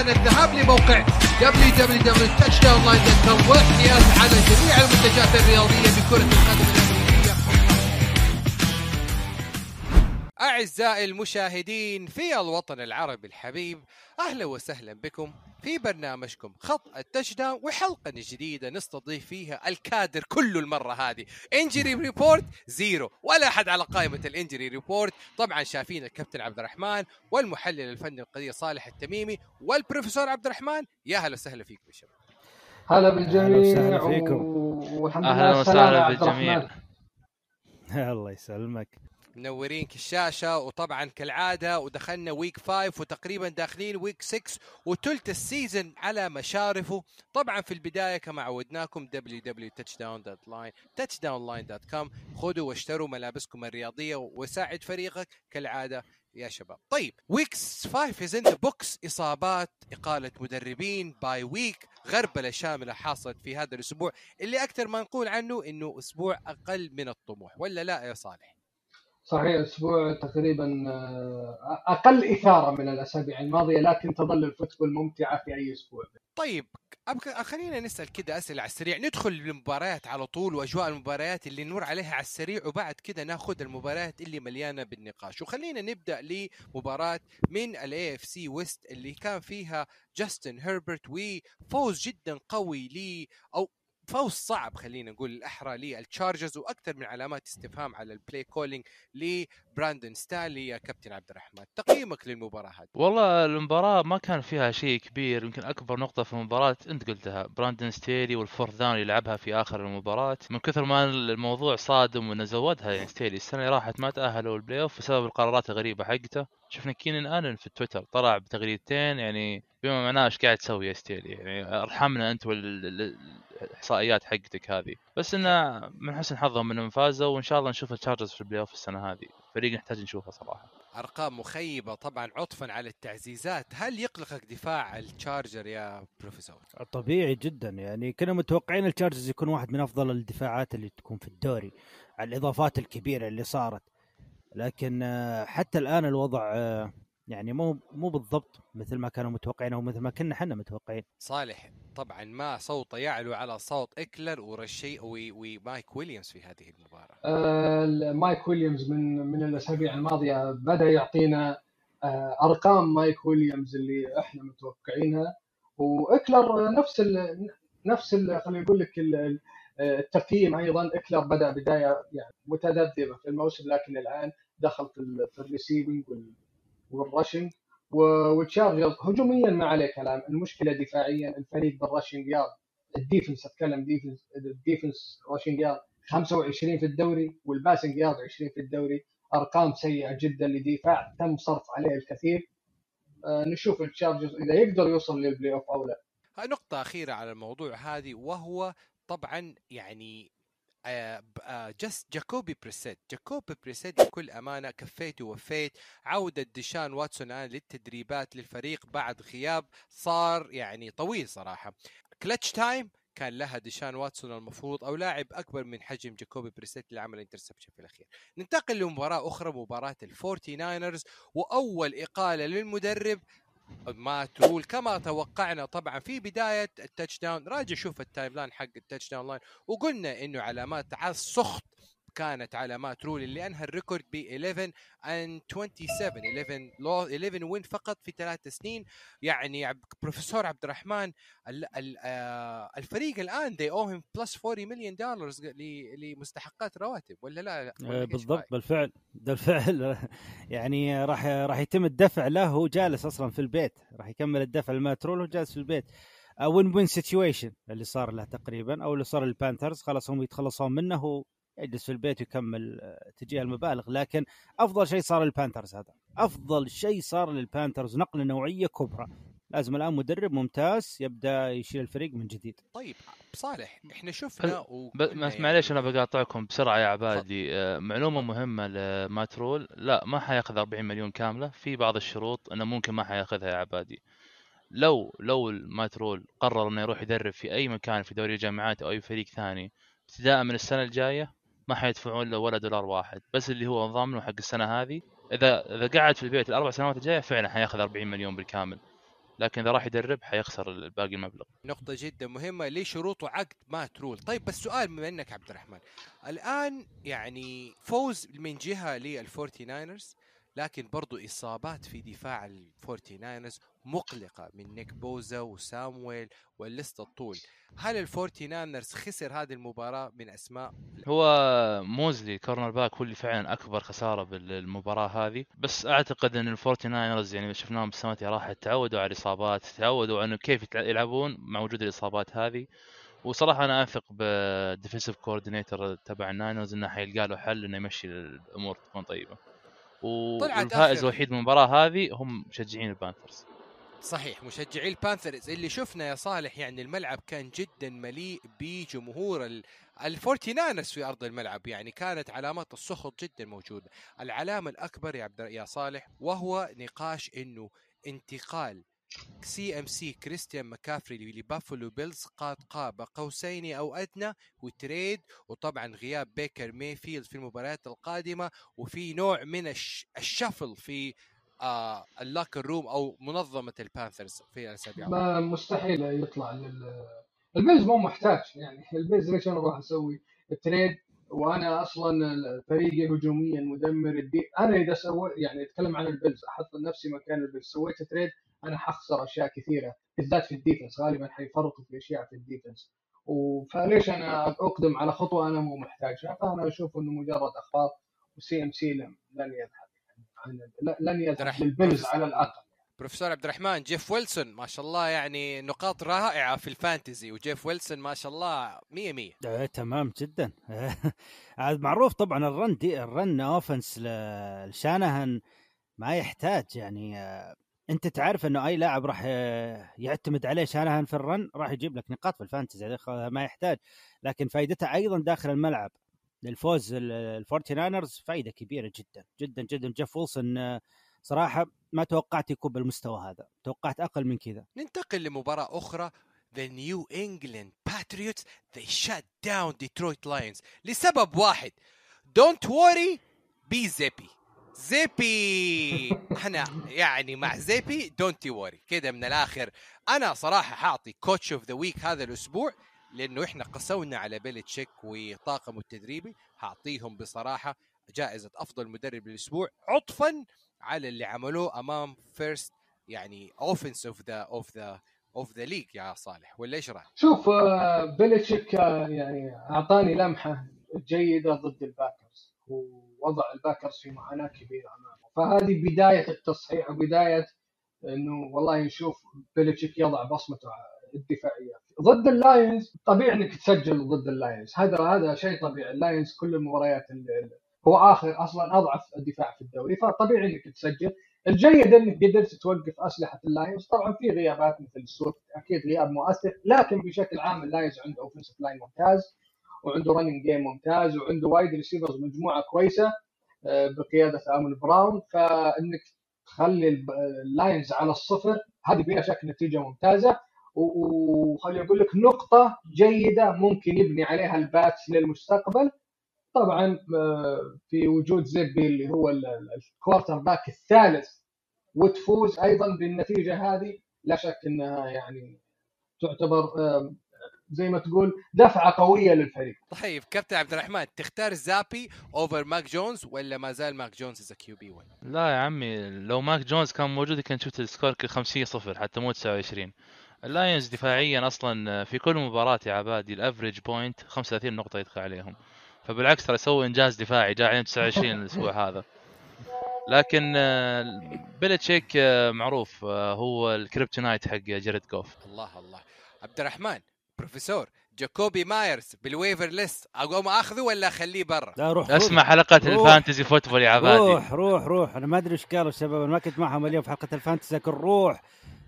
الآن الذهاب لموقع www.touchdownline.com والاحتياز على جميع المنتجات الرياضية بكرة القدم. أعزائي المشاهدين في الوطن العربي الحبيب أهلا وسهلا بكم في برنامجكم خط ال touchdown وحلقة جديدة نستضيف فيها الكادر كله المرة هذه injury report zero ولا أحد على قائمة ال injury report طبعا شايفين الكابتن عبد الرحمن والمحلل الفني القدير صالح التميمي والبروفيسور عبد الرحمن. يا هلا وسهلا فيكم يا شباب. هلا أهلا بالجميع وسهلا فيكم. أهلا لله وسهلا بالجميع. الله يسلمك. منورين الشاشة وطبعا كالعادة ودخلنا week 5 وتقريبا داخلين week 6 وتلت ال season على مشارفه. طبعا في البداية كما عودناكم www.touchdown.line خذوا واشتروا ملابسكم الرياضية وساعد فريقك كالعادة يا شباب. طيب week 5 is in the books إصابات إقالة مدربين bye week غربلة شاملة حصلت في هذا الأسبوع. اللي أكثر ما نقول عنه إنه أسبوع أقل من الطموح ولا لا يا صالح؟ صحيح أسبوع تقريبا آه، أقل إثارة من الأسابيع الماضية لكن تظل ال football ممتعة في أي أسبوع. طيب خلينا نسأل كده أسئلة على السريع. ندخل للمباريات على طول وأجواء المباريات اللي نمر عليها على السريع وبعد كده ناخذ المباريات اللي مليانة بالنقاش. وخلينا نبدأ لمباراة من ال AFC West اللي كان فيها جاستن هيربرت وفوز جدا قوي لي أو فوز صعب خلينا نقول الأحرى للتشارجرز وأكثر من علامات استفهام على ال play calling لبراندن ستالي يا كابتن عبد الرحمن. تقييمك للمباراة هذه؟ والله المباراة ما كان فيها شيء كبير يمكن أكبر نقطة في المباراة أنت قلتها براندن ستيلي وال fourth down اللي لعبها في آخر المباراة. من كثر ما الموضوع صادم وإنه زودها يعني ستيلي السنة اللي راحت ما تأهلوا ال playoff بسبب القرارات الغريبة حقته. شفنا كينن آلن في تويتر طلع بتغريدتين يعني بما معناه إيش قاعد تسوي يا ستيلي؟ يعني أرحمنا أنت والإحصائيات حقتك هذه. بس إنه من حسن حظهم إنهم فازوا وإن شاء الله نشوف التشارجرز في ال playoff السنة هذه. فريق نحتاج نشوفه صراحة. أرقام مخيبة طبعا عطفا على التعزيزات. هل يقلقك دفاع التشارجر يا بروفيسور؟ طبيعي جدا. يعني كنا متوقعين التشارجرز يكون واحد من أفضل الدفاعات اللي تكون في الدوري على الإضافات الكبيرة اللي صارت. لكن آه، حتى الآن الوضع آه، يعني مو مو بالضبط مثل ما كانوا متوقعين أو مثل ما كنا إحنا متوقعين. صالح طبعا ما صوت يعلو على صوت إكلر ورشي ومايك ويليامز في هذه المباراة. آه، مايك ويليامز من من الأسابيع الماضية بدأ يعطينا آه، أرقام مايك ويليامز اللي إحنا متوقعينها. وإكلر نفس ال نفس ال خلينا نقول لك ال- ال- التقييم أيضا إكلر بدأ بداية يعني متذبذبة في الموسم لكن الآن دخل في ال- في ال receiving وال- وال rushing و- والتشارجرز هجوميا ما عليه كلام المشكلة دفاعيا. الفريق بال rushing yard ال defense أتكلم defense ال defense rushing yard 25 في الدوري وال passing yard 20 في الدوري. أرقام سيئة جدا لدفاع. تم صرف عليه الكثير. آه، نشوف التشارجرز إذا يقدر يوصل لل playoff أو لا. نقطة أخيرة على الموضوع هذه وهو طبعا يعني آه، آه، just جاكوبي بريسيت جاكوبي بريسيت بكل أمانة كفيت ووفيت. عودة ديشان واتسون الآن للتدريبات للفريق بعد غياب صار يعني طويل صراحة. clutch time كان لها ديشان واتسون المفروض أو لاعب أكبر من حجم جاكوبي بريسيت اللي عمل interception في الأخير. ننتقل لمباراة أخرى مباراة الفورتي ناينرز وأول إقالة للمدرب مات رول كما توقعنا طبعا في بداية ال touchdown راجع شوف ال timeline حق ال touchdown line وقلنا إنه علامات على السخط كانت علامات رول اللي انهى ال record ب 11 and 27 11 لو 11 win فقط في ثلاث سنين. يعني بروفيسور عبد الرحمن ال- ال- آه، الفريق الآن they owe him plus 40 مليون دولار لمستحقات رواتب ولا لا, آه، بالضبط؟ بالفعل بالفعل. يعني راح راح يتم الدفع له وهو جالس أصلا في البيت. راح يكمل الدفع لمات رول وهو جالس في البيت. win win situation اللي صار له تقريبا أو اللي صار للبانثرز خلاص هم يتخلصون منه يجلس في البيت ويكمل آه، تجيه المبالغ. لكن أفضل شيء صار للبانثرز هذا. أفضل شيء صار للبانثرز نقلة نوعية كبرى. لازم الآن مدرب ممتاز يبدأ يشيل الفريق من جديد. طيب صالح إحنا شفنا وقلنا بس معليش أنا بقاطعكم بسرعة يا عبادي. آه، معلومة مهمة لمات رول لا ما حياخذ 40 مليون كاملة. في بعض الشروط انه ممكن ما حياخذها يا عبادي. لو لو مات رول قرر إنه يروح يدرب في أي مكان في دوري الجامعات أو أي فريق ثاني ابتداء من السنة الجاية ما حيدفعون له ولا دولار واحد. بس اللي هو ضامنه حق السنة هذه إذا إذا قعد في البيت الأربع سنوات الجاية فعلا حياخذ 40 مليون بالكامل. لكن إذا راح يدرب حيخسر باقي المبلغ. نقطة جدا مهمة ليه شروطه عقد مات رول. طيب بس سؤال بما إنك عبد الرحمن. الآن يعني فوز من جهة للفورتي ناينرز لكن برضو إصابات في دفاع الفورتي ناينرز مقلقة من نيك بوسا وسامويل وال list تطول. هل الفورتي ناينرز خسر هذه المباراة من أسماء؟ هو موزلي cornerback هو اللي فعلا أكبر خسارة بالمباراة هذه. بس أعتقد إن الفورتي ناينرز يعني شفناهم السنوات راحت تعودوا على الإصابات تعودوا انه كيف يلعبون مع وجود الإصابات هذه. وصراحة أنا أثق بال defensive coordinator تبع الناينرز إنه حيلقى له حل إنه يمشي الأمور تكون طيبة. والفائز الوحيد من المباراة هذه هم مشجعين البانثرز. صحيح مشجعي البانثرز. اللي شفنا يا صالح يعني الملعب كان جدا مليء بجمهور ال- الفورتي ناينرز في أرض الملعب. يعني كانت علامات السخط جدا موجوده العلامة الأكبر يا عبد يا صالح وهو نقاش إنه انتقال CMC كريستيان مكافري لبافلو بيلز قد قاب قوسين أو أدنى و trade وطبعا غياب بيكر ميفيلد في المباريات القادمة وفي نوع من الش... ال shuffle في آه ال locker room أو منظمة البانثرز في الاسابيع ما مستحيل يطلع لل البيلز مو محتاج يعني البيلز ليش أنا أروح أسوي؟ trade وأنا أصلا فريقي هجوميا مدمر الدنيا أنا إذا سويت يعني أتكلم عن البيلز أحط نفسي مكان البيلز سويت trade أنا حخسر أشياء كثيرة بالذات في ال defense غالبا حيفرطوا في أشياء في ال defense. فليش أنا أقدم على خطوة أنا مو محتاجها؟ فأنا أشوف إنه مجرد أخبار و CMC لن يذهب. لن يذهب للبيلز على الأقل. بروفيسور عبد الرحمن جيف ويلسون ما شاء الله يعني نقاط رائعة في ال fantasy وجيف ويلسون ما شاء الله 100 100 آه، تمام جدا. عاد معروف طبعا ال run دي ال run offense لشانهن ما يحتاج يعني آه، أنت تعرف إنه أي لاعب راح آه، يعتمد عليه شانهن في ال run راح يجيب لك نقاط في ال fantasy ما يحتاج. لكن فائدتها أيضا داخل الملعب. للفوز ال- الفورتي ناينرز فائده كبيرة جدا جدا جدا. جيف ويلسون آه، صراحة ما توقعت يكون بالمستوى هذا توقعت أقل من كذا. ننتقل لمباراة أخرى The New England Patriots. They shut down Detroit Lions لسبب واحد. Don't worry be Zappe زابي إحنا يعني مع زابي don't worry. كده من الآخر. أنا صراحة حاعطي coach of the week هذا الأسبوع. لأنه إحنا قسونا على بيلتشيك وطاقمه التدريبي حاعطيهم بصراحة جائزة أفضل مدرب للأسبوع عطفا على اللي عملوه أمام first يعني offense of the of the of the league يا صالح ولا إيش رأيك؟ شوف آه، بيلتشيك آه، يعني أعطاني لمحة جيدة ضد الباكرز ووضع الباكرز في معاناة كبيرة أمامه فهذه بداية التصحيح وبدايه إنه والله نشوف بيلتشيك يضع بصمته الدفاعيه ضد اللاينز طبيعي إنك تسجل ضد اللاينز. هذا هذا شيء طبيعي. اللاينز كل المباريات هو آخر أصلا أضعف الدفاع في الدوري. فطبيعي إنك تسجل. الجيد إنك قدرت توقف أسلحة اللاينز. طبعا في غيابات مثل السويفت أكيد غياب مؤثر. لكن بشكل عام اللاينز عنده offensive line ممتاز وعنده running game ممتاز وعنده wide receivers مجموعة كويسة آه، بقيادة امون براون. فإنك تخلي اللاينز على الصفر هذه بلا شك نتيجة ممتازة. وخليني أقول لك نقطة جيدة ممكن يبني عليها الباتس للمستقبل. طبعا آه، في وجود زابي اللي هو ال- ال- ال quarterback الثالث وتفوز أيضا بالنتيجة هذه. لا شك إنها يعني تعتبر زي ما تقول دفعة قوية للفريق. طيب كابتن عبد الرحمن تختار زابي over ماك جونز ولا ما زال ماك جونز as QB 1 لا يا عمي لو ماك جونز كان موجود كان شفت ال score ك 50 صفر حتى مو 29 اللاينز دفاعيا أصلا في كل مباراة يا عبادي ال average point 35 نقطة يدخل عليهم. فبالعكس ترى يسوي إنجاز دفاعي جاء عليهم 29 الأسبوع هذا. لكن آه، بيلتشيك آه، معروف آه، هو ال kryptonite حق جيريد جوف الله الله. عبد الرحمن بروفيسور جاكوبي مايرز بال waiver list أقوم أخذه ولا أخليه برا؟ لا روح اسمع روح حلقة روح. ال fantasy football يا عبادي. روح روح روح. أنا ما أدري إيش قالوا الشباب أنا ما كنت معهم اليوم في حلقة ال fantasy لكن روح.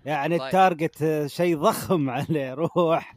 يعني طيب. ال target شيء ضخم عليه روح.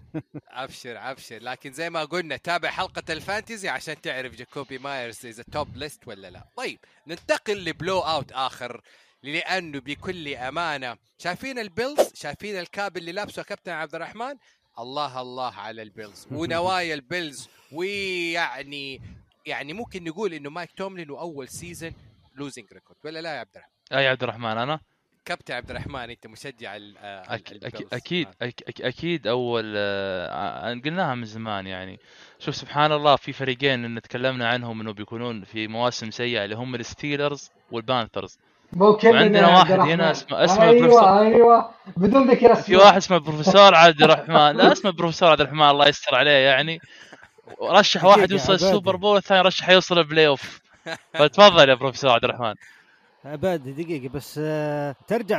أبشر أبشر. لكن زي ما قلنا تابع حلقة ال fantasy عشان تعرف جاكوبي مايرز اذا top list ولا لا. طيب ننتقل ل blowout آخر لأنه بكل أمانة شايفين ال Bills؟ شايفين ال cap اللي لابسه كابتن عبد الرحمن؟ الله الله على ال Bills. ونوايا ال Bills. ويعني يعني ممكن نقول إنه مايك توملين وأول season losing record ولا لا يا عبد الرحمن؟ أي عبد الرحمن أنا؟ كابتن عبد الرحمن أنت مشجع ال- آه، أك... ال- أك... ال Bills. أكيد آه. أك... أك... أكيد أول آه، قلناها من زمان يعني شوف سبحان الله في فريقين إن تكلمنا عنهم إنه بيكونون في مواسم سيئة اللي هم ال Steelers وال Panthers مو عبد واحد هنا. اسمه- اسمه أيوه بروفيسور- أيوه بدون ذكر في اسماء واحد اسمه بروفيسور عبد الرحمن لا اسمه بروفيسور عبد الرحمن الله يستر عليه يعني رشح واحد يوصل. ال Super Bowl والثاني رشح يوصل ال playoff فتفضل يا بروفيسور عبد الرحمن عبادي دقيقة بس آه، ترجع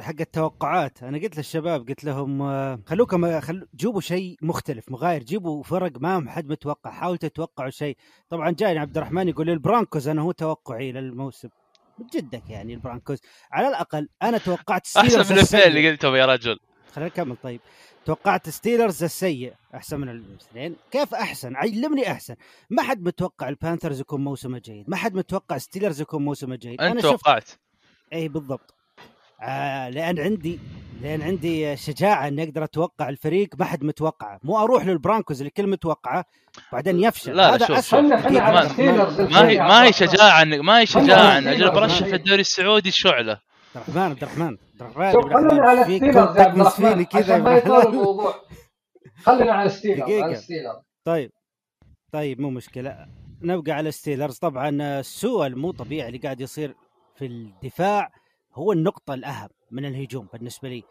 حق التوقعات. أنا قلت للشباب قلت لهم آه، خلوكم خل... جيبوا شيء مختلف مغاير جيبوا فرق ما حد متوقع حاولوا تتوقعوا شيء. طبعا جاي عبد الرحمن يقول ال Broncos أنا هو توقعي للموسم. بجدك يعني ال Broncos. على الأقل أنا توقعت أحسن من الاثنين. اللي قلتهم يا رجل. خلينا نكمل طيب. توقعت Steelers السيء أحسن من الاثنين. كيف أحسن؟ علمني أحسن. ما حد متوقع ال Panthers يكون موسمه جيد. ما حد متوقع Steelers يكون موسمه جيد. أنت شفت توقعت. اي بالضبط. آه لأن عندي لأن عندي شجاعة إني أقدر أتوقع الفريق. ما حد متوقعه. مو أروح لل Broncos اللي كل متوقعه بعدين يفشل. لا، هذا شوف، على ما- ما هي ما هي شجاعة إنك- ما هي شجاعة أجل برشح. في الدوري السعودي شعلة. عبد الرحمن عبد الرحمن عبد الرحمن شوف. خلينا على يا عبد الرحمن. عشان ما يطول الموضوع. خلينا على الستيلرز طيب. طيب مو مشكلة. نبقى على ستيلرز طبعا السوء المو طبيعي اللي قاعد يصير في الدفاع هو النقطة الأهم من الهجوم بالنسبة لي.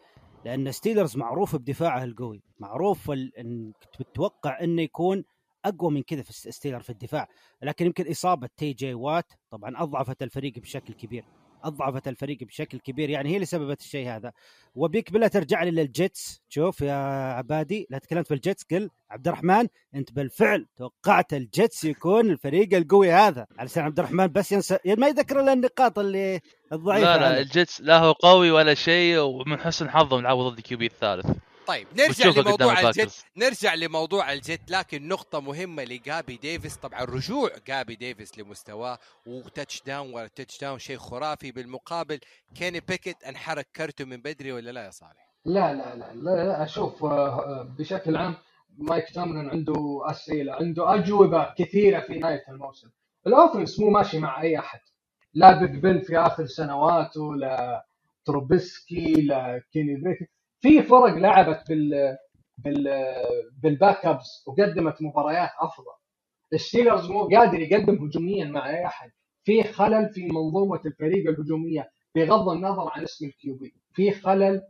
لأن ستيلرز معروف بدفاعه القوي. معروف ال- بتوقع إنه يكون أقوى من كذا في Steeler في الدفاع. لكن يمكن إصابة تي جي وات طبعا أضعفت الفريق بشكل كبير. أضعفت الفريق بشكل كبير. يعني هي اللي سببت الشيء هذا. وبيك بلا ترجع لي لل Jets. شوف يا عبادي لا تكلمت في ال Jets قل عبد الرحمن أنت بالفعل توقعت ال Jets يكون الفريق القوي هذا. علشان عبد الرحمن بس ينسى ما يذكر إلا النقاط اللي الضعيفه لا لا. الجيتس لا هو قوي ولا شيء ومن حسن حظهم لعبوا ضد QB الثالث. طيب نرجع لموضوع. ال Jet نرجع لموضوع ال Jet لكن نقطة مهمة لجابي ديفيس. طبعا رجوع جابي ديفيس لمستواه و touchdown ورا touchdown شيء خرافي بالمقابل. كيني بيكيت انحرق كرته من بدري ولا لا يا صالح؟ لا لا لا لا, لا أشوف آه، بشكل عام مايك تاملن عنده أسئلة عنده أجوبة كثيرة في نهاية الموسم. ال offense مو ماشي مع أي أحد. لا بيج بن في آخر سنواته لا تروبسكي لا كيني بيكيت في فرق لعبت بال بال بال backups وقدمت مباريات أفضل. ال Steelers مو قادر يقدم هجوميا مع أي أحد. في خلل في منظومة الفريق الهجومية بغض النظر عن اسم ال QB في خلل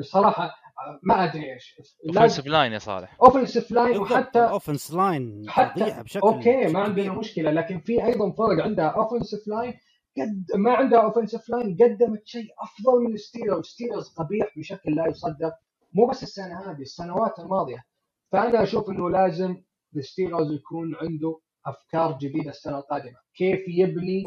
صراحة ما أدري إيش. offensive line يا صالح. offensive line وحتى ال offense line حتى بشكل okay ما عندنا. مشكلة لكن في أيضا فرق عندها offensive line قد ما عندها offensive line قدمت شيء أفضل من Steelers Steelers قبيح بشكل لا يصدق. مو بس السنة هذه السنوات الماضية. فأنا أشوف إنه لازم ال Steelers يكون عنده أفكار جديدة السنة القادمة. كيف يبني.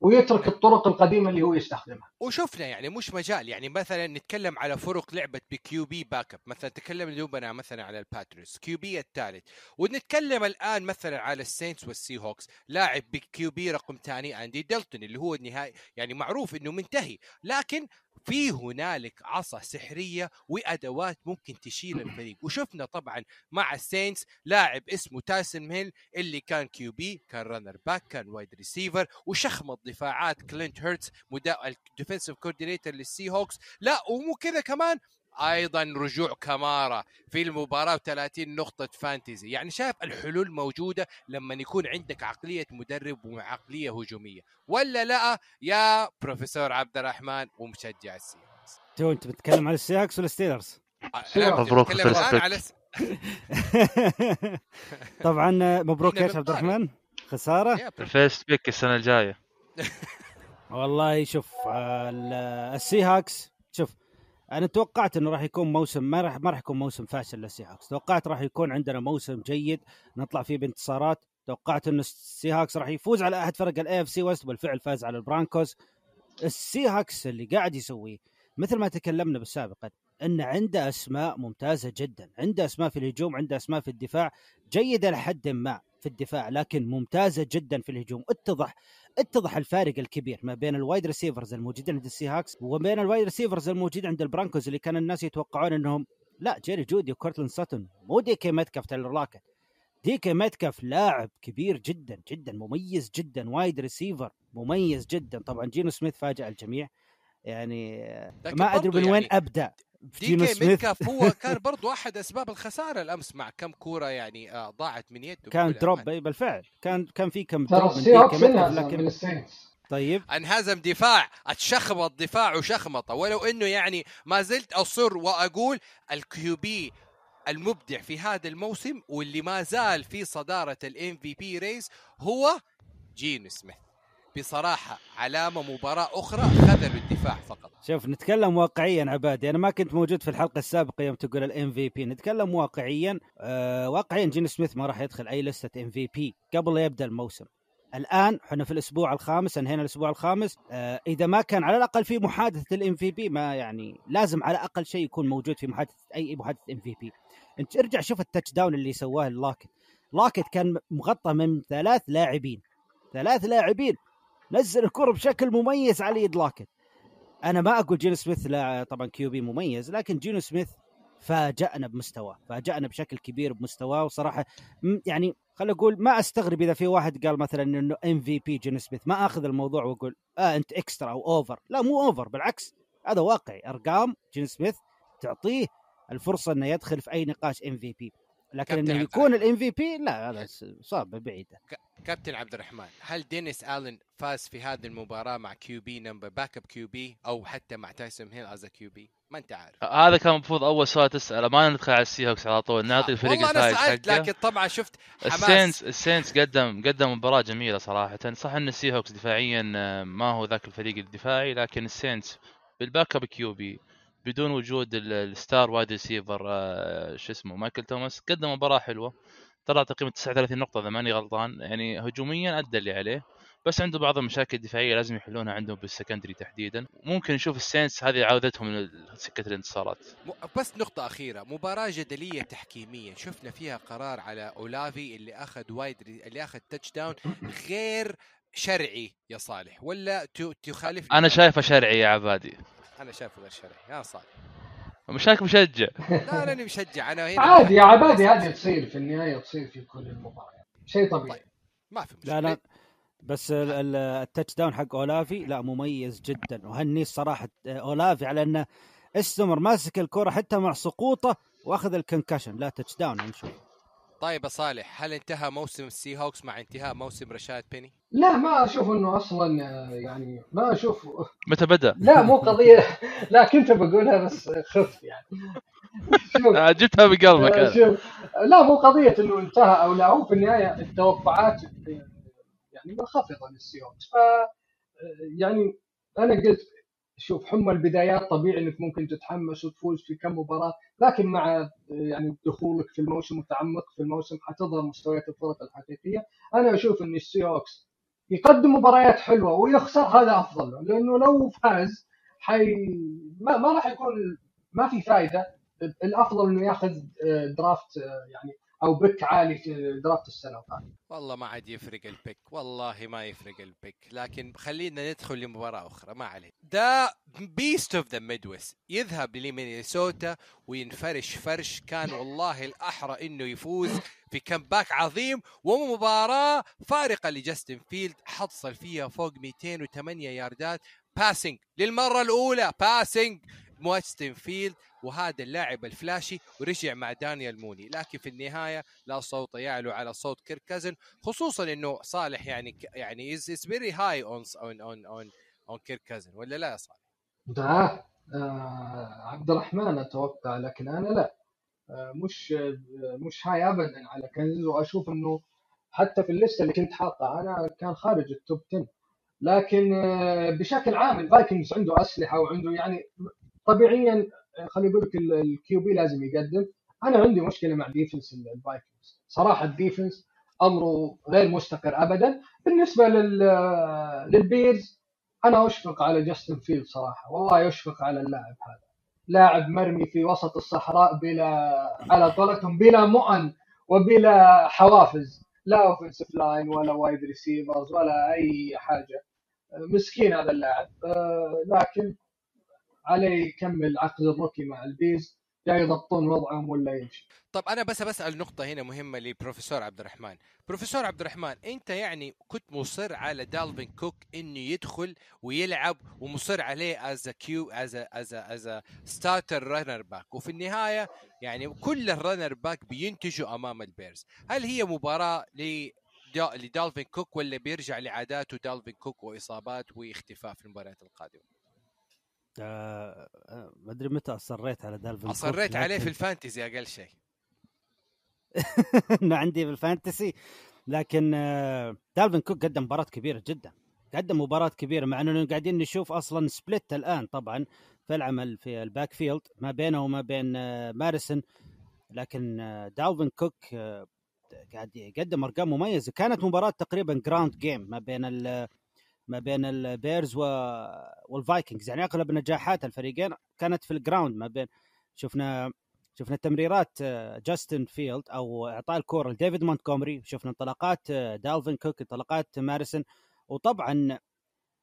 ويترك الطرق القديمة اللي هو يستخدمها. وشفنا يعني مش مجال يعني مثلا نتكلم على فرق لعبت ب QB backup مثلا تكلم دوبنا مثلا على ال Patriots QB الثالث ونتكلم الآن مثلا على ال Saints وال Seahawks لاعب ب QB رقم ثاني أندي دلتون اللي هو النهائي يعني معروف إنه منتهي لكن في هنالك عصا سحرية وأدوات ممكن تشيل الفريق. وشفنا طبعا مع ال Saints لاعب اسمه تايسوم هيل اللي كان QB كان running back كان wide receiver وشخمط دفاعات كلينت هيرت مدا ال defensive coordinator لل Seahawks لا ومو كذا كمان أيضا رجوع كمارا في المباراة و30 نقطة fantasy يعني شايف الحلول موجودة لما يكون عندك عقلية مدرب وعقلية هجومية ولا لا يا بروفيسور عبد الرحمن ومشجع السي تو انت بتتكلم على السياكس ولا ستيلرز؟ مبروك نتكلم الآن فيرست على س... طبعا مبروك إيش عبد. الرحمن؟ خسارة؟ يا الفيرست بيك السنة الجاية والله شوف ال- السي هاكس شوف أنا توقعت إنه راح يكون موسم ما راح ما راح يكون موسم فاشل للسي هاكس توقعت راح يكون عندنا موسم جيد نطلع فيه بانتصارات. توقعت إنه ال Seahawks راح يفوز على أحد فرق ال AFC West بالفعل فاز على ال Broncos ال Seahawks اللي قاعد يسويه مثل ما تكلمنا بالسابق إن عنده أسماء ممتازة جدا. عنده أسماء في الهجوم عنده أسماء في الدفاع جيده لحد ما في الدفاع لكن ممتازة جدا في الهجوم. اتضح اتضح الفارق الكبير ما بين ال wide receivers الموجودين عند ال Seahawks وبين ال wide receivers الموجودين عند ال Broncos اللي كان الناس يتوقعون انهم لا جيري جودي وكورتلاند ساتون مو دي كي ميتكاف تايلر لاكيت دي كي ميتكاف لاعب كبير جدا جدا مميز جدا wide receiver مميز جدا. طبعا جينو سميث فاجأ الجميع. يعني ما أدري من وين يعني أبدأ. دي جينو كي سميث. ميتكاف هو كان برضو أحد أسباب الخسارة الأمس مع كم كورة يعني آه ضاعت من يده كان drop. اي بالفعل. كان كان في كم drop من انهزم من لكن طيب. انهزم دفاع اتشخبط دفاع وشخمطه ولو إنه يعني ما زلت أصر وأقول ال QB المبدع في هذا الموسم واللي ما زال في صدارة ال MVP race هو جينو سميث. بصراحة علامة مباراة أخرى خذلوا الدفاع فقط. شوف نتكلم واقعيا عبادي. أنا ما كنت موجود في الحلقة السابقة يوم تقول الام في بي نتكلم واقعيا. آه واقعيا جين سميث ما راح يدخل أي لستة ام في بي قبل لا يبدأ الموسم. الآن إحنا في الأسبوع الخامس انهينا الأسبوع الخامس. آه إذا ما كان على الأقل في محادثة ال MVP ما يعني لازم على أقل شيء يكون موجود في محادثة أي محادثة MVP انت ارجع شوف ال touchdown اللي سواه لاكت لاكت كان مغطى من ثلاث لاعبين. ثلاث لاعبين. نزل الكرة بشكل مميز على يد لاكت أنا ما أقول جينو سميث لا طبعا QB مميز لكن جينو سميث فاجأنا بمستواه فاجأنا بشكل كبير بمستواه وصراحة يعني خل أقول ما أستغرب إذا في واحد قال مثلا إنه MVP جينو سميث ما أخذ الموضوع وأقول آه أنت extra أو over لا مو over بالعكس هذا واقعي أرقام جينو سميث تعطيه الفرصة إنه يدخل في أي نقاش MVP. لكن إنه يكون. ال MVP لا هذا صعبة بعيدة كابتن عبد الرحمن هل دينيس آلن فاز في هذه المباراة مع QB number backup QB أو حتى مع تايسوم هيل as QB؟ ما أنت عارف. هذا كان المفروض أول سؤال تسأله. ما ندخل على ال Seahawks على طول نعطي الفريق والله أنا سألت لكن طبعا شفت حماس. ال Saints ال Saints قدم قدم مباراة جميلة صراحة. صح إن ال Seahawks دفاعيا آه، ما هو ذاك الفريق الدفاعي لكن ال Saints بال backup QB. بدون وجود ال- ال star wide receiver آه، شو اسمه مايكل توماس قدم مباراة حلوة. طلع تقريبا 39 نقطة إذا ماني غلطان. يعني هجوميا أدى اللي عليه بس عنده بعض المشاكل الدفاعية لازم يحلونها عندهم بال secondary تحديدا. ممكن نشوف ال Saints هذه عودتهم لسكة الانتصارات. بس نقطة أخيرة مباراة جدلية تحكيميا شفنا فيها قرار على أولافي اللي أخذ وايد اللي أخذ touchdown غير شرعي يا صالح ولا تخالف أنا شايفه شرعي يا عبادي. أنا شايفه غير شرعي. يا صالح مشاك مشجع. لا أنا مشجع. أنا هنا. عادي يا عبادي هذه تصير في النهاية تصير في كل المباريات شيء طبيعي. طيب. ما في مشكلة. لا لا. بس ال- ال- ال touchdown حق أولافي لا مميز جدا. وهني الصراحة أولافي على أنه استمر ماسك الكرة حتى مع سقوطه وأخذ ال concussion لا touchdown نشوف طيب يا صالح هل انتهى موسم ال Seahawks مع انتهاء موسم رشاد بيني؟ لا ما أشوف إنه أصلا آه، يعني ما أشوف متى بدأ؟ لا مو قضية لا كنت بقولها بس خفت يعني شوف آه، جبتها بقلبك آه،. شوف لا مو قضية إنه انتهى أو لا هو في النهاية التوقعات يعني منخفضه لل Seahawks ف آه، يعني أنا قلت شوف حمى البدايات طبيعي إنك ممكن تتحمس وتفوز في كم مباراة لكن مع يعني دخولك في الموسم وتعمق في الموسم حتظهر مستويات الفرق الحقيقية. أنا أشوف إن ال Seahawks يقدم مباريات حلوة ويخسر هذا أفضل لأنه لو فاز حي ما, ما راح يكون ما في فائده الأفضل إنه ياخذ آه، draft آه، يعني أو pick عالي في draft السنة. القادمه والله ما عاد يفرق ال pick والله ما يفرق ال pick لكن خلينا ندخل لمباراة أخرى ما عليه ذا بيست اوف ذا ميدويست يذهب لمينيسوتا وينفرش فرش كان والله الأحرى إنه يفوز في كمباك عظيم ومباراة فارقة لجاستن فيلد. حصل فيها فوق 208 ياردات. باسنج للمرة الأولى باسنج جاستن فيلد وهذا اللاعب الفلاشي ورجع مع دانيال موني. لكن في النهاية لا صوت يعلو على صوت كيرك كازن خصوصا إنه صالح يعني يعني از فيري هاي اون اون اون on كيرك كازنز ولا لا يا صالح؟ ده آه عبد الرحمن أتوقع لكن أنا لا. آه مش آه مش high ابدا على كازنز وأشوف إنه حتى في الليستة اللي كنت حاطها أنا كان خارج ال top 10 لكن آه بشكل عام ال Vikings عنده أسلحة وعنده يعني طبيعيا خليني أقول لك ال QB لازم يقدم. أنا عندي مشكلة مع defense ال Vikings. صراحة ال defense أمره غير مستقر ابدا. بالنسبة لل لل Bears أنا أشفق على جاستن فيلد صراحة. والله أشفق على اللاعب هذا. لاعب مرمي في وسط الصحراء بلا على قولتهم بلا مؤن وبلا حوافز. لا offensive line ولا wide receivers ولا أي حاجة. مسكين هذا اللاعب. آه، لكن عليه يكمل عقد ال rookie مع ال Bears يا يضبطون وضعهم ولا يمشي. طب أنا بس بسأل نقطة هنا مهمة لبروفيسور عبد الرحمن. بروفيسور عبد الرحمن أنت يعني كنت مصر على دالفين كوك إنه يدخل ويلعب ومصر عليه as Q as as as starter running back وفي النهاية يعني كل ال running back بينتجوا أمام ال Bears. هل هي مباراة ل لدالفين كوك ولا بيرجع لعاداته دالفين كوك وإصابات واختفاء في المباريات القادمة؟ آه، آه، ما أدري متى أصريت على دالفين كوك، أصريت عليه في ال fantasy أقل شيء. انه عندي بال fantasy لكن آه، دالفين كوك قدم مباراة كبيرة جدا. قدم مباراة كبيرة مع إنه قاعدين نشوف أصلا split الآن طبعا في العمل في ال backfield ما بينه وما بين ماتيسون. لكن دالفين كوك قاعد يقدم أرقام مميزة. كانت مباراة تقريبا ground game ما بين ما بين ال Bears. والفايكنجز يعني أغلب نجاحات الفريقين كانت في ال ground ما بين شفنا شفنا تمريرات آه، جاستن فيلدز أو إعطاء الكورة لديفيد مونتغومري شفنا انطلاقات آه، دالفين كوك انطلاقات ماديسون وطبعا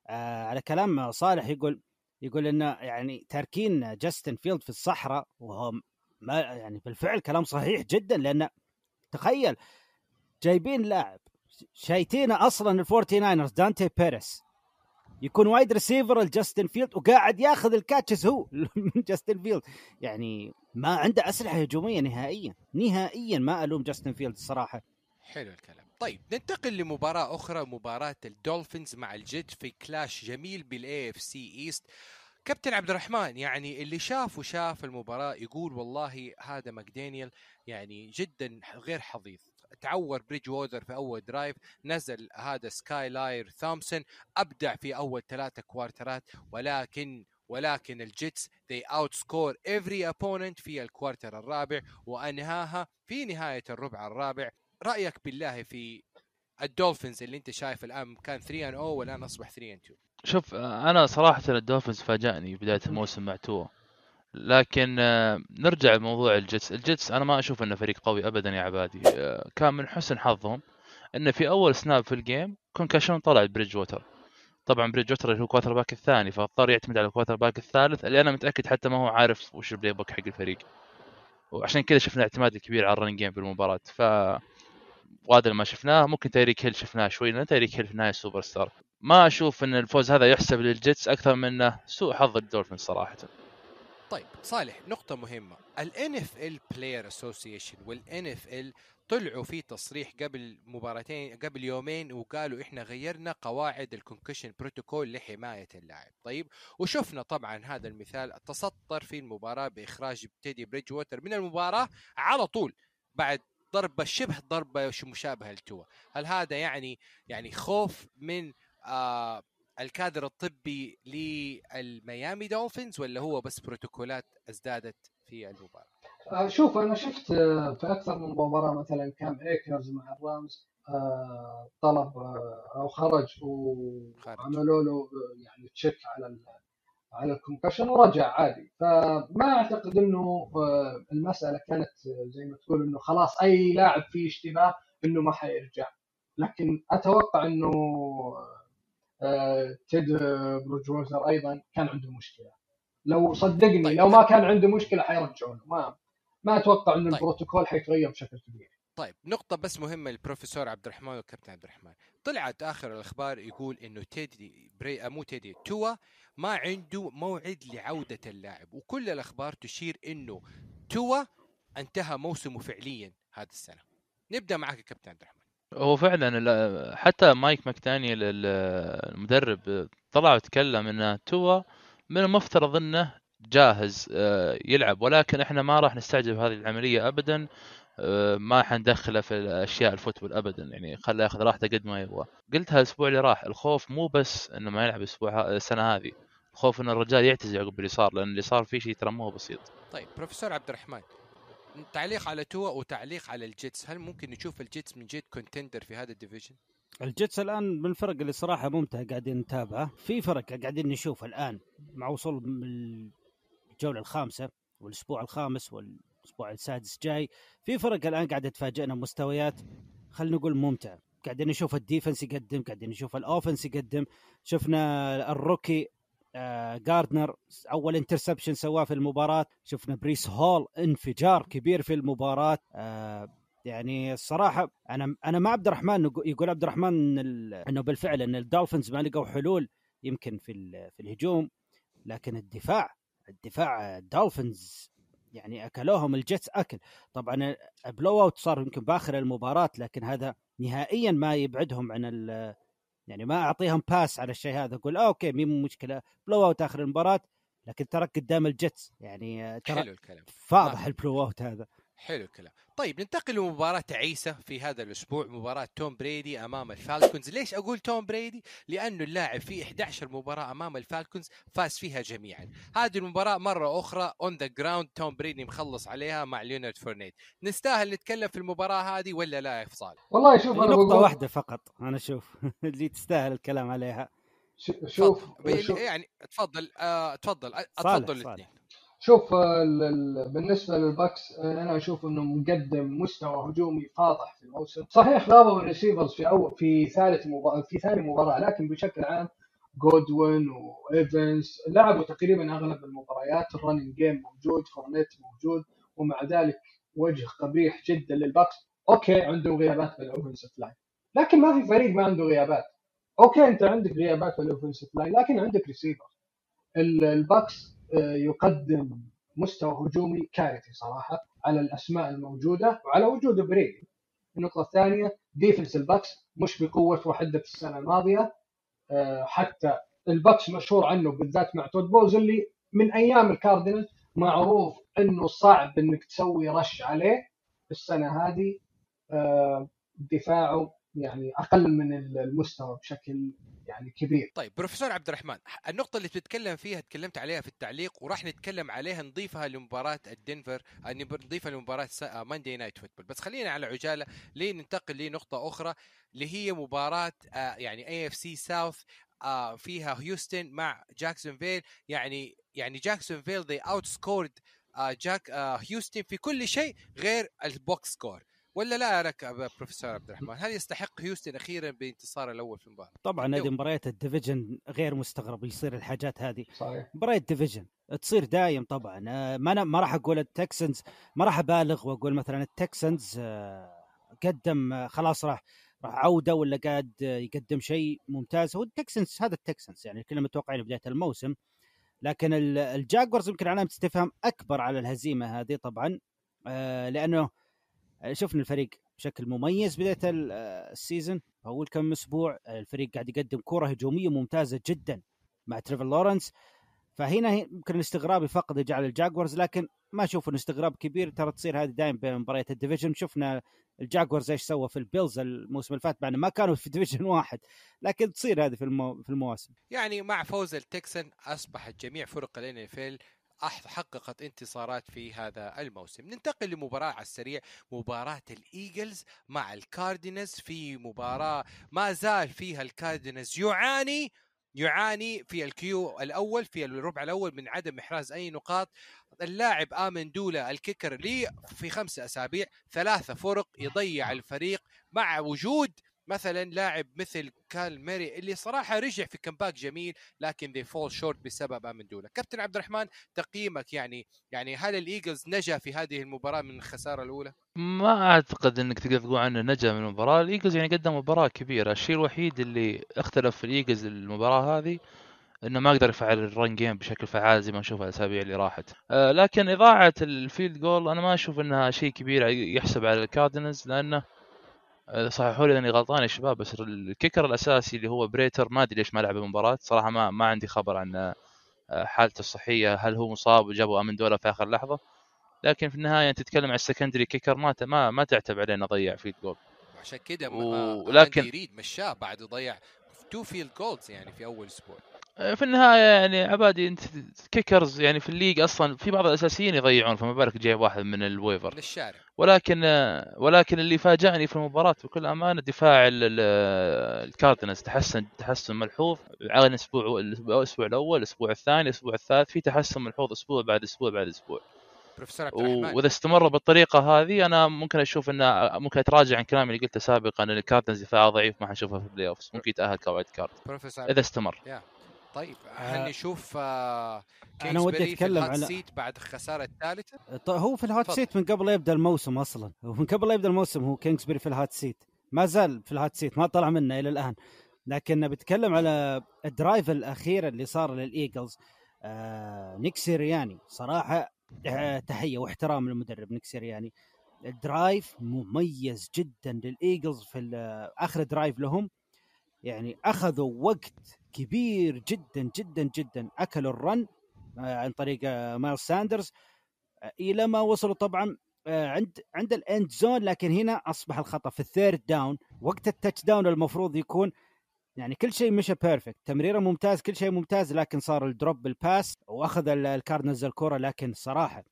آه، على كلام صالح يقول يقول انه يعني تاركين جاستن فيلد في الصحراء وهو ما يعني بالفعل كلام صحيح جدا لأن تخيل جايبين لاعب شايتينه أصلا الفورتي ناينرز دانتي بيريس. يكون wide receiver لجاستن فيلد وقاعد ياخذ ال catches هو من جاستن فيلد. يعني ما عنده أسلحة هجومية نهائيا نهائيا ما ألوم جاستن فيلد الصراحه حلو الكلام. طيب ننتقل لمباراة أخرى مباراة الدولفينز مع الجيت في clash جميل بال AFC East كابتن عبد الرحمن يعني اللي شاف وشاف المباراة يقول والله هذا ماكدانيال يعني جدا غير حظيظ تعور بريدج ووتر في أول drive نزل هذا سكايلر ثومبسون أبدع في أول ثلاثة quarter ات ولكن ولكن الجيتس they outscore every opponent في ال quarter الرابع وأنهاها في نهاية الربع الرابع. رأيك بالله في الدولفينز اللي أنت شايف الآن كان 3 ان 0 والآن أصبح 3 ان 2 شوف آه، أنا صراحة الدولفينز فاجأني بداية الموسم مع توا لكن آه، نرجع لموضوع الجيتس. الجيتس أنا ما أشوف إنه فريق قوي ابدا يا عبادي. آه، كان من حسن حظهم إنه في أول snap في ال game concussion طلع بريدج ووتر طبعا بريدج ووتر اللي هو ال quarterback الثاني فاضطر يعتمد على ال quarterback الثالث اللي أنا متأكد حتى ما هو عارف وش ال playbook حق الفريق. وعشان كذا شفنا اعتماد الكبير على ال run game بالمباراه ف وهذا اللي ما شفناه. ممكن تايريك هيل شفناه شوي لأن تايريك هيل في النهاية سوبر ستار ما أشوف إن الفوز هذا يحسب للجيتس أكثر من إنه سوء حظ الدولفين صراحة. طيب صالح نقطة مهمة. ال NFL Player Association وال NFL طلعوا في تصريح قبل مباراتين قبل يومين وقالوا إحنا غيرنا قواعد ال concussion protocol لحماية اللاعب. طيب وشفنا طبعا هذا المثال تسطر في المباراة بإخراج تيدي بريدج ووتر من المباراة على طول بعد ضربة شبه ضربة مشابهة لتوا. هل هذا يعني يعني خوف من آه الكادر الطبي للميامي دولفينز ولا هو بس بروتوكولات ازدادت في المباراة؟ آه، شوف أنا شفت آه، في أكثر من مباراة مثلا كام ايكرز مع الرامز آه، طلب أو خرج. وعملوا له يعني check على على ال concussion ورجع عادي فما أعتقد إنه المسألة كانت زي ما تقول إنه خلاص أي لاعب فيه اشتباه إنه ما حيرجع لكن أتوقع إنه تيدي بريدج ووتر أيضا كان عنده مشكلة. لو صدقني طيب. لو ما كان عنده مشكلة حيرجعونه. ما ما أتوقع انه طيب. البروتوكول حيتغير بشكل كبير. طيب نقطة بس مهمة للبروفيسور عبد الرحمن والكابتن عبد الرحمن. طلعت آخر الأخبار يقول إنه تيدي بري مو تيدي توا ما عنده موعد لعودة اللاعب. وكل الأخبار تشير إنه توا انتهى موسمه فعليا هذه السنة. نبدأ معك كابتن عبد الرحمن. هو فعلا حتى مايك ال- المدرب طلع وتكلم إن توا من المفترض إنه جاهز آه، يلعب ولكن إحنا ما راح نستعجل هذه العملية ابدا آه، ما حندخله في الاشياء الفوتبول ابدا يعني خليه ياخذ راحته قد ما يبغى. قلتها الأسبوع اللي راح الخوف مو بس إنه ما يلعب الأسبوع السنة هذه الخوف إن الرجال يعتزل عقب اللي صار لأن اللي صار فيه شيء ترى مو بسيط. طيب بروفيسور عبد الرحمن تعليق على توا وتعليق على الجيتس. هل ممكن نشوف الجيتس من جد contender في هذا ال division؟ الجيتس الآن من الفرق اللي صراحة ممتع قاعدين نتابعه. في فرق قاعدين نشوف الآن مع وصول الجولة الخامسة والأسبوع الخامس والأسبوع السادس جاي. في فرق الآن قاعدة تفاجئنا مستويات. خلينا نقول ممتع. قاعدين نشوف ال defense يقدم قاعدين نشوف ال offense يقدم. شفنا ال rookie آه جاردنر أول interception سواه في المباراة. شفنا بريس هول انفجار كبير في المباراة. آه يعني الصراحة أنا أنا مع عبد الرحمن يقول عبد الرحمن إنه بالفعل إن الدولفينز ما لقوا حلول يمكن في في الهجوم لكن الدفاع الدفاع الدولفينز يعني أكلوهم الجيتس أكل. طبعا blowout صار يمكن بآخر المباراة لكن هذا نهائيا ما يبعدهم عن يعني ما أعطيهم pass على الشيء هذا أقول okay مي مشكلة blowout آخر المباراة لكن ترك قدام الجيتس يعني ترى حلو الكلام. فاضح ال blowout هذا. حلو الكلام. طيب ننتقل لمباراة تعيسة في هذا الأسبوع مباراة توم بريدي أمام الفالكونز. ليش أقول توم بريدي؟ لأنه اللاعب في 11 مباراة أمام الفالكونز فاز فيها جميعا. هذه المباراة مرة أخرى on the ground توم بريدي مخلص عليها مع ليونارد فورنيت. نستاهل نتكلم في المباراة هذه ولا لا يا صالح؟ والله شوف أنا نقطة بقول... واحدة فقط. أنا أشوف اللي تستاهل الكلام عليها. شوف, شوف. يعني تفضل آه تفضل. اتفضل الاثنين. شوف بالنسبة للباكس أنا أشوف إنه مقدم مستوى هجومي فاضح في الموسم. صحيح غابوا ال receivers في أول في ثالث مباراة في ثاني مباراة لكن بشكل عام جودوين وايفنز لعبوا تقريبا أغلب المباريات. ال running game موجود فورنيت موجود ومع ذلك وجه قبيح جدا للباكس. okay عندهم غيابات في ال offensive line لكن ما في فريق ما عنده غيابات. okay أنت عندك غيابات في ال offensive line لكن عندك ريسيفر الباكس آه، يقدم مستوى هجومي كارثي صراحة على الأسماء الموجودة وعلى وجود بريدي. النقطة الثانية defense الباكس مش بقوة وحده السنة الماضية آه، حتى الباكس مشهور عنه بالذات مع تود بولز اللي من أيام الكاردينال معروف إنه صعب إنك تسوي رش عليه السنة هذه آه، دفاعه يعني أقل من المستوى بشكل يعني كبير. طيب بروفيسور عبد الرحمن النقطة اللي بتتكلم فيها تكلمت عليها في التعليق وراح نتكلم عليها نضيفها لمباراة الدنفر آه، نضيفها لمباراة Monday Night Football بس خلينا على عجالة لين ننتقل لنقطة أخرى اللي هي مباراة آه، يعني AFC South فيها هيوستن مع جاكسون فيل يعني يعني جاكسون فيل they outscored جاك هيوستن في كل شيء غير ال box score. ولا لا لك بروفيسور عبد الرحمن؟ هل يستحق هيوستن أخيرا بانتصاره الأول في المباراة؟ طبعا هذه مباريات ال division غير مستغرب يصير الحاجات هذه. صحيح. مباريات division تصير دايم طبعا. آه، ما أنا ما راح أقول التكسنز ما راح أبالغ وأقول مثلا التكسنز آه، قدم آه، خلاص راح راح عودة ولا قاعد يقدم شيء ممتاز. هو التكسنز هذا التكسنز يعني كلنا متوقعين بداية الموسم. لكن الجاكورز يمكن علامه استفهام أكبر على الهزيمة هذه طبعا لأنه شفنا الفريق بشكل مميز بداية ال season أول كم أسبوع الفريق قاعد يقدم كرة هجومية ممتازة جدا مع تريفر لورنس. فهنا يمكن الاستغراب يفقد يجعل الجاكورز لكن ما أشوف انه استغراب كبير. ترى تصير هذه دائما بين مباريات ال division. شفنا الجاكورز إيش سوى في البيلز الموسم اللي فات مع ما كانوا في division واحد لكن تصير هذه في المو... في المواسم. يعني مع فوز التكسنز أصبحت جميع فرق الان حققت انتصارات في هذا الموسم. ننتقل لمباراة على السريع مباراة الإيجلز مع الكاردينز في مباراة ما زال فيها الكاردينز. يعاني يعاني في ال Q الأول في الربع الأول من عدم إحراز أي نقاط. اللاعب أمندولا ال kicker لي في خمسة أسابيع ثلاثة فرق يضيع الفريق مع وجود مثلا لاعب مثل كايلر موري اللي صراحة رجع في comeback جميل لكن they fall short بسبب امندولا كابتن عبد الرحمن تقييمك يعني يعني هل الإيجلز نجا في هذه المباراة من الخسارة الأولى؟ ما أعتقد إنك تقدر تقول عنه نجا من المباراة. الإيجلز يعني قدم مباراة كبيرة. الشيء الوحيد اللي اختلف في الإيجلز المباراة هذه إنه ما قدر يفعل ال run game بشكل فعال زي ما نشوف الأسابيع اللي راحت. آه لكن إضاعة ال field goal أنا ما أشوف إنها شيء كبير يحسب على الكاردينز لأنه صححوا لي إني غلطان يا شباب بس ال kicker الأساسي اللي هو براتر ما أدري ليش ما لعب المباراة. صراحة ما ما عندي خبر عن آه، حالته الصحية هل هو مصاب وجابوا امندولا في آخر لحظة. لكن في النهاية أنت تتكلم عن ال secondary kicker ما ما ما تعتب عليه انه ضيع field goal عشان كذا ولكن يريد مشاه بعد يضيع two field goals يعني في أول أسبوع. في النهاية يعني عبادي أنت kickers يعني في ال league أصلا في بعض الأساسيين يضيعون فما بالك جايب واحد من ال waiver. للشارع. ولكن آه، ولكن اللي فاجأني في المباراة بكل أمانة دفاع الكاردينالز تحسن تحسن ملحوظ على الأسبوع الأسبوع الأول الأسبوع الثاني الأسبوع الثالث في تحسن ملحوظ أسبوع بعد أسبوع بعد أسبوع. بروفيسور عبد الرحمن. وإذا استمر بالطريقة هذه أنا ممكن أشوف انه ممكن أتراجع عن كلامي اللي قلته سابقا إن الكاردنز دفاعه ضعيف ما حنشوفه في ال playoffs ممكن يتأهل ك wild card بروفيسور إذا استمر. yeah. طيب آه، هل نشوف آه أنا ودي ال hot على- seat بعد الخسارة الثالثة؟ هو في ال hot. seat من قبل يبدأ الموسم أصلا. هو من قبل لا يبدأ الموسم هو كينغسبري في ال hot seat. ما زال في ال hot seat ما طلع منه إلى الآن. لكن بتكلم على ال drive الأخير اللي صار للإيجلز آه نيك سيرياني. صراحة آه تحية واحترام للمدرب نيك سيرياني. ال drive مميز جدا للإيجلز في آخر drive لهم. يعني أخذوا وقت كبير جدا جدا جدا. أكلوا ال run آه، عن طريق آه، مايلز ساندرز. آه، إلى ما وصلوا طبعا عند عند ال end zone. لكن هنا أصبح الخطأ في ال third down. وقت ال touchdown المفروض يكون يعني كل شيء مشى perfect تمريره ممتاز كل شيء ممتاز لكن صار ال drop بال pass وأخذ ال- الكاردنالز الكرة لكن صراحة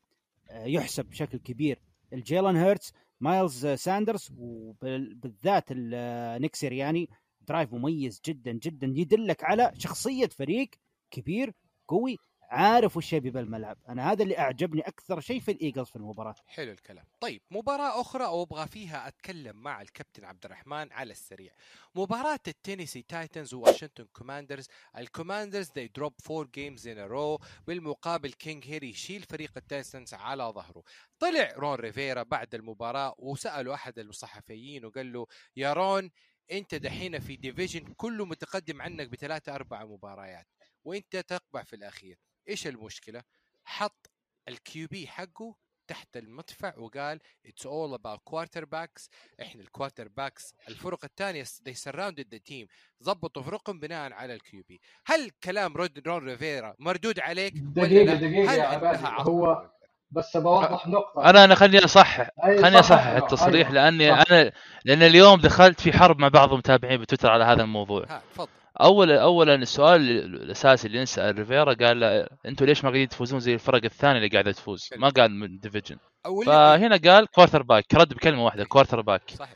يحسب بشكل كبير. الجيلن هيرتس مايلز ساندرز وبالذات ال- نيك سيرياني drive مميز جدا جدا يدلك على شخصية فريق كبير قوي عارف وش يبي بالملعب. أنا هذا اللي أعجبني أكثر شيء في الإيجلز في المباراة. حلو الكلام. طيب مباراة أخرى وأبغى فيها أتكلم مع الكابتن عبد الرحمن على السريع. مباراة التينيسي تايتنز وواشنطن كوماندرز. الكوماندرز drop four games in a row. بالمقابل كينج هيري يشيل فريق التايتنز على ظهره. طلع رون ريفيرا بعد المباراة وسأله أحد الصحفيين وقال له يا رون أنت دحين في division كله متقدم عنك بثلاثة أربع مباريات وأنت تقبع في الأخير. إيش المشكلة؟ حط ال QB حقه تحت المدفع وقال it's all about quarterbacks إحنا ال quarterbacks الفرق الثانية they surrounded the team. ضبطوا فرقهم بناء على ال QB. هل كلام رود رون ريفيرا مردود عليك؟ دقيقة هل يا عصب؟ هو بس بوضح نقطة. أنا أنا خليني أصحح. خليني صح، أصحح أيوة، التصريح أيوة، لأني صح. أنا لأن اليوم دخلت في حرب مع بعض المتابعين بتويتر على هذا الموضوع. ها تفضل. اولا أولا السؤال الأساسي اللي نسال ريفيرا قال له أنتم ليش ما قاعدين تفوزون زي الفرق الثانية اللي قاعدة تفوز؟ ما قال من division فهنا قال quarterback رد بكلمة واحدة quarterback صحيح.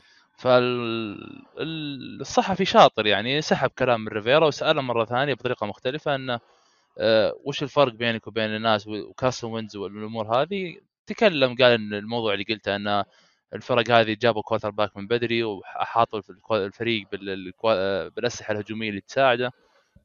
فالصحفي شاطر يعني سحب كلام من ريفيرا وسأله مرة ثانية بطريقة مختلفة أنه وش الفرق بينك وبين الناس وكارسون وينتز والأمور هذه؟ تكلم قال إن الموضوع اللي قلته إن الفرق هذه جابوا quarterback من بدري وحاطوا الفريق آه، بالأسلحة الهجومية اللي تساعده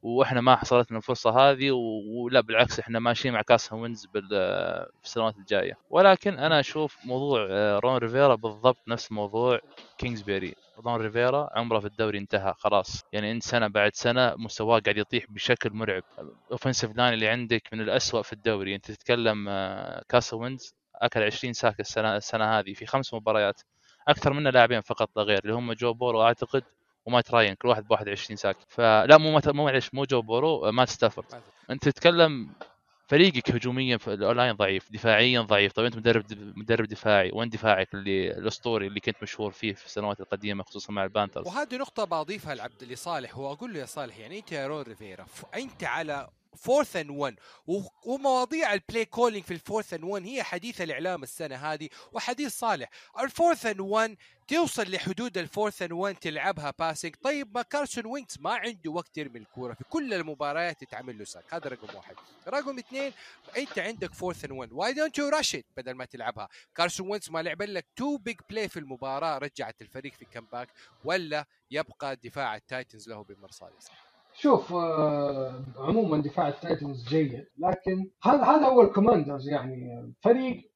وإحنا ما حصلت لنا الفرصة هذه ولا بالعكس إحنا ماشيين مع كارسون وينتز آه، في السنوات الجاية. ولكن أنا أشوف موضوع آه، رون ريفيرا بالضبط نفس موضوع كينجزبيري. رون ريفيرا عمره في الدوري انتهى خلاص. يعني انت سنة بعد سنة مستواه قاعد يطيح بشكل مرعب. ال offensive line اللي عندك من الأسوأ في الدوري. انت تتكلم آه، كارسون وينتز أكل 20 sack السنة السنة هذه في خمس مباريات. أكثر منه لاعبين فقط لا غير اللي هم جو بورو أعتقد ومات راين كل واحد بواحد 20 sack. فلا مو مات مو معلش مو جو بورو آه، مات ستافورد. انت تتكلم فريقك هجوميا في ال O-line ضعيف دفاعيا ضعيف طيب أنت مدرب مدرب دفاعي وين دفاعك اللي الأسطوري اللي كنت مشهور فيه في السنوات القديمة خصوصا مع البانترز وهذه نقطة بضيفها لعبد لصالح وأقول له يا صالح يعني أنت يا رون ريفيرا. أنت على fourth and 1 ومواضيع ال play calling في ال fourth and 1 هي حديث الإعلام السنة هذه وحديث صالح. ال fourth and 1 توصل لحدود ال fourth and 1 تلعبها passing طيب ما كارسون وينتز ما عنده وقت يرمي الكورة في كل المباريات يتعمل له sack هذا رقم واحد. رقم اثنين أنت عندك fourth and 1 why don't you rush بدل ما تلعبها؟ كارسون وينتز ما لعب لك two big play في المباراة رجعت الفريق في comeback ولا يبقى دفاع التايتنز له بالمرصاد شوف آه، عموما دفاع التايتنز جيد لكن هذا هذا هو الكوماندرز يعني فريق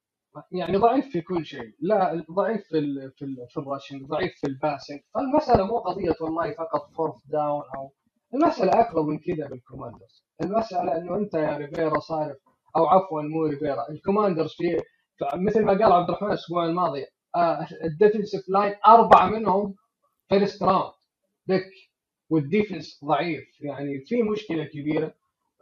يعني ضعيف في كل شيء. لا ضعيف في ال في ال في ال rushing ضعيف في ال passing. فالمساله مو قضية والله فقط fourth down أو المسألة اكبر من كذا بالكوماندرز المسألة إنه أنت يا ريفيرا صارف أو عفوا مو ريفيرا الكوماندرز في مثل ما قال عبد الرحمن الأسبوع الماضي آه ال defensive line أربعة منهم first round pick وال defense ضعيف. يعني في مشكلة كبيرة.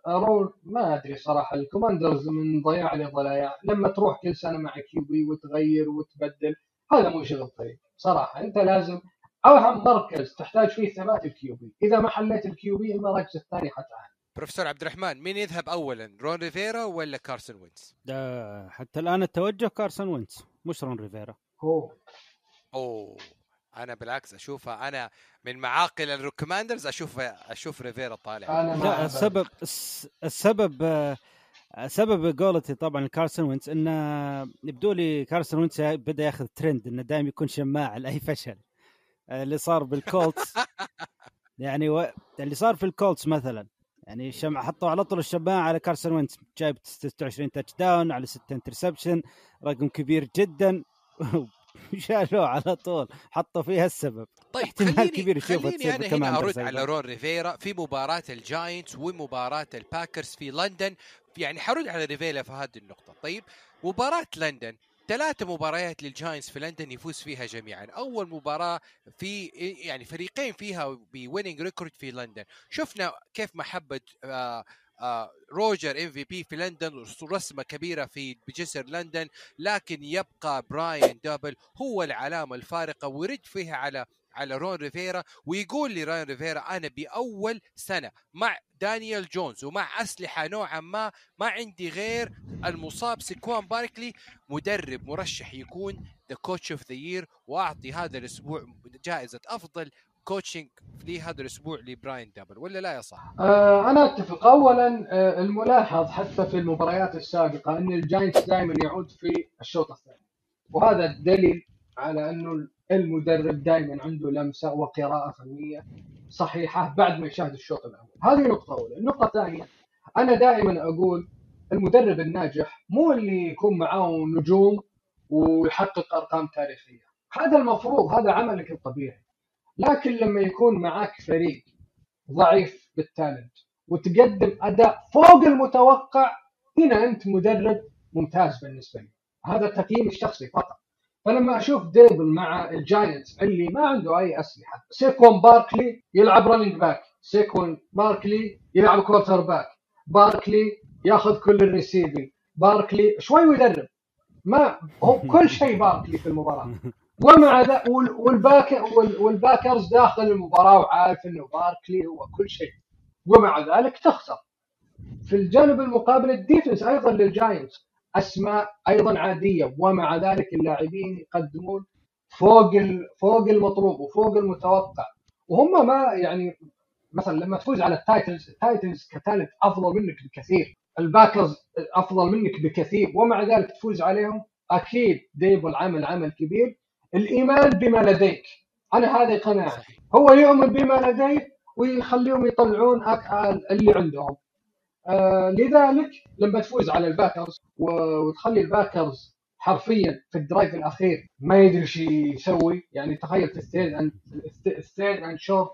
رول ما أدري صراحة الكوماندرز من ضياع لضياع. لما تروح كل سنة مع QB وتغير وتبدل هذا مو شغل طيب صراحة. أنت لازم اهم مركز تحتاج فيه ثبات ال QB إذا ما حليت ال Q B المراكز الثانية حتعاني بروفيسور عبد الرحمن مين يذهب اولا رون ريفيرا ولا كارسون وينتز حتى الآن التوجه كارسون وينتز مش رون ريفيرا. هو أوه. أنا بالعكس اشوفها أنا من معاقل الكوماندرز أشوف أشوف ريفيرا طالع. لا السبب الس- السبب سبب قولتي طبعا كارسون وينتز انه يبدو لي كارسون وينتز بدأ ياخذ ترند إنه دائما يكون شماعه لأي فشل. اللي صار بالكولتس. يعني و... اللي صار في الكولتس مثلا. يعني شمع حطوا على طول الشماعة على كارسون وينتز جايب 26 touchdown على 6 interception رقم كبير جدا. شالوه على طول حطوا فيها السبب. طيب احتمال خليني كبير خليني أنا هنا أرد على. رون ريفيرا في مباراة الجاينتس ومباراة الباكرز في لندن. يعني حرد على ريفيرا في هذه النقطة. طيب مباراة لندن ثلاثة مباريات للجاينتس في لندن يفوز فيها جميعا، أول مباراة في يعني فريقين فيها ب winning record في لندن، شفنا كيف محبة آه آه روجرز MVP في لندن رسمة كبيرة في بجسر لندن، لكن يبقى براين دابل هو العلامة الفارقة ورد فيها على على رون ريفيرا ويقول لي رون ريفيرا أنا بأول سنة مع دانيال جونز ومع أسلحة نوعا ما ما عندي غير المصاب سيكوان باركلي مدرب مرشح يكون the coach of the year وأعطي هذا الأسبوع جائزة أفضل coaching في هذا الأسبوع لبراين دابل ولا لا يا صالح؟ آه، أنا أتفق. اولا آه، الملاحظ حتى في المباريات السابقة أن الجاينتس دائما يعود في الشوط الثاني وهذا دليل على انه المدرب دائما عنده لمسة وقراءة فنية صحيحة بعد ما يشاهد الشوط الأول. هذه نقطة أولى. النقطة الثانية أنا دائما أقول المدرب الناجح مو اللي يكون معاه نجوم ويحقق أرقام تاريخية. هذا المفروض هذا عملك الطبيعي. لكن لما يكون معك فريق ضعيف بال talent وتقدم أداء فوق المتوقع هنا أنت مدرب ممتاز بالنسبة لي. هذا تقييمي الشخصي فقط. فلما أشوف ديبل مع الجاينتس اللي ما عنده أي أسلحة سيكوان باركلي يلعب running back سيكوان باركلي يلعب quarterback باركلي ياخذ كل ال receiving باركلي شوي ويدرب. ما هو كل شيء باركلي في المباراة. ومع ذا وال- والباك وال- والباكرز داخل المباراة وعارف إنه باركلي هو كل شيء. ومع ذلك تخسر. في الجانب المقابل ال defense أيضا للجاينتس أسماء أيضا عادية ومع ذلك اللاعبين يقدمون فوق فوق المطلوب وفوق المتوقع. وهم ما يعني مثلا لما تفوز على التايتنز التايتنز ك talent أفضل منك بكثير. الباكرز أفضل منك بكثير. ومع ذلك تفوز عليهم أكيد ديبل عمل عمل كبير. الإيمان بما لديك. أنا هذه قناعتي هو يؤمن بما لديه ويخليهم يطلعون اللي عندهم. آه لذلك لما تفوز على الباكرز وتخلي الباكرز حرفيا في ال drive الأخير ما يدري إيش يسوي. يعني تخيل في and ال third and short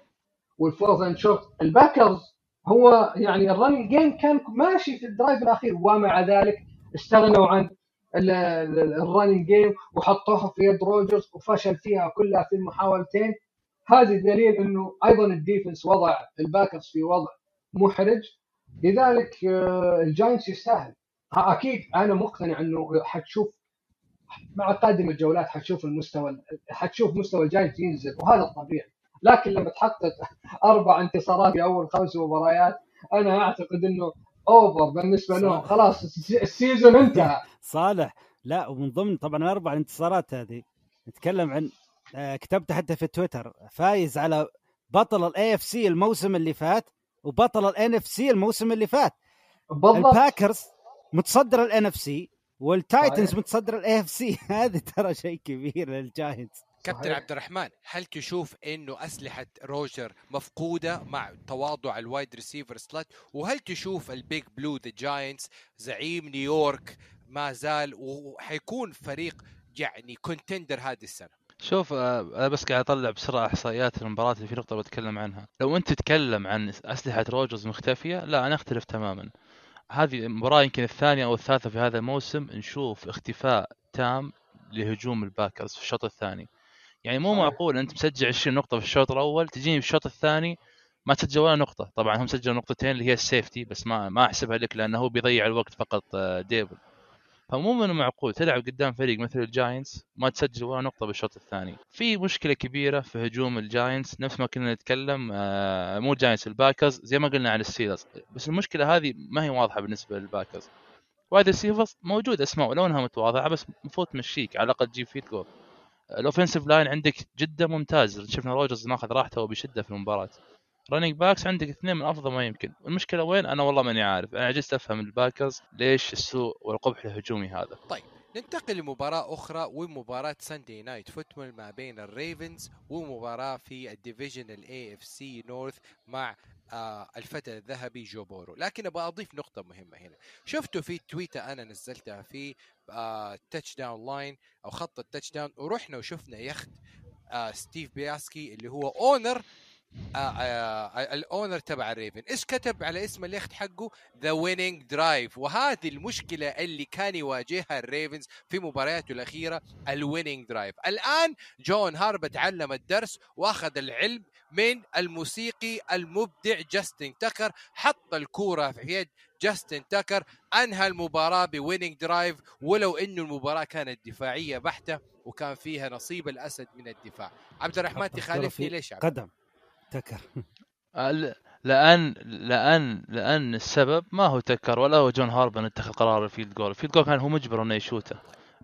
وال fourth and short الباكرز هو يعني ال running game كان ماشي في ال drive الأخير ومع ذلك استغنوا عن ال running game وحطوها في يد روجرز وفشل فيها كلها في المحاولتين. هذا دليل إنه أيضا ال defense وضع الباكرز في وضع محرج. لذلك آه، الجاينتس يستاهل. أكيد أنا مقتنع إنه حتشوف مع قادم الجولات حتشوف المستوى حتشوف مستوى الجاينتس ينزل وهذا الطبيعي. لكن لما تحقق أربع انتصارات في أول خمس مباريات أنا أعتقد إنه over بالنسبة لهم. خلاص الس- ال season انتهى. صالح. لا ومن ضمن طبعا الاربع انتصارات هذه. نتكلم عن آه، كتبت حتى في تويتر. فايز على بطل ال AFC الموسم اللي فات وبطل ال NFC الموسم اللي فات. بالضبط. الباكرز متصدر ال NFC والتايتنز. متصدر ال AFC هذه ترى شيء كبير للجاينتس كابتن. عبد الرحمن هل تشوف إنه أسلحة روجرز مفقودة مع تواضع ال wide receiver ات وهل تشوف ال Big Blue the جاينتس زعيم نيويورك ما زال وحيكون فريق يعني contender هذه السنة؟ شوف آه، أنا بس قاعد أطلع بسرعة إحصائيات المباراة اللي في نقطة بتكلم عنها. لو أنت تتكلم عن أسلحة روجرز مختفية لا أنا أختلف تماما. هذه المباراة يمكن الثانية أو الثالثة في هذا الموسم نشوف اختفاء تام لهجوم الباكرز في الشوط الثاني. يعني مو. معقول أنت مسجل 20 نقطة في الشوط الأول تجيني في الشوط الثاني ما تسجل ولا نقطة طبعا هم سجلوا نقطتين اللي هي ال safety بس ما ما أحسبها لك لأنه هو بيضيع الوقت فقط آه، ديبل فمو من المعقول تلعب قدام فريق مثل الجاينتس ما تسجل ولا نقطة بالشوط الثاني. في مشكلة كبيرة في هجوم الجاينتس نفس ما كنا نتكلم آه، مو الجاينتس الباكرز زي ما قلنا على الستيلرز بس المشكلة هذه ما هي واضحة بالنسبة للباكرز. wide receivers موجود أسماء ولو انها متواضعة بس المفروض تمشيك على الأقل تجيب field goal. ال offensive line عندك جدا ممتاز. شفنا روجرز ماخذ راحته وبشدة في المباراة. running backs عندك اثنين من أفضل ما يمكن. المشكلة وين؟ أنا والله ماني عارف. أنا عجزت أفهم الباكرز ليش السوء والقبح الهجومي هذا. ننتقل لمباراة أخرى ومباراة Sunday Night Football ما بين الريفنز ومباراة في ال division ال AFC North مع الفتى الذهبي جو بورو. لكن أبغى أضيف نقطة مهمة هنا. شفتوا في تويتة أنا نزلتها في آه touchdown line أو خط ال touchdown ورحنا وشفنا يخت آه ستيف بيشاتي اللي هو owner آه آه ال owner تبع الريفنز. إيش كتب على اسم اليخت حقه؟ The winning drive وهذه المشكلة اللي كان يواجهها الريفنز في مبارياته الأخيرة ال winning drive الآن جون هاربا تعلم الدرس وأخذ العلم من الموسيقي المبدع جاستن تاكر. حط الكورة في يد جاستن تاكر. أنهى المباراة ب winning drive ولو إنه المباراة كانت دفاعية بحتة وكان فيها نصيب الأسد من الدفاع. عبد الرحمن تخالفني ليش عبد قدم. تكر. ل- لأن لأن لأن السبب ما هو تكر ولا هو جون هاربا اتخذ قرار ال field goal، ال field goal كان هو مجبر إنه يشوته.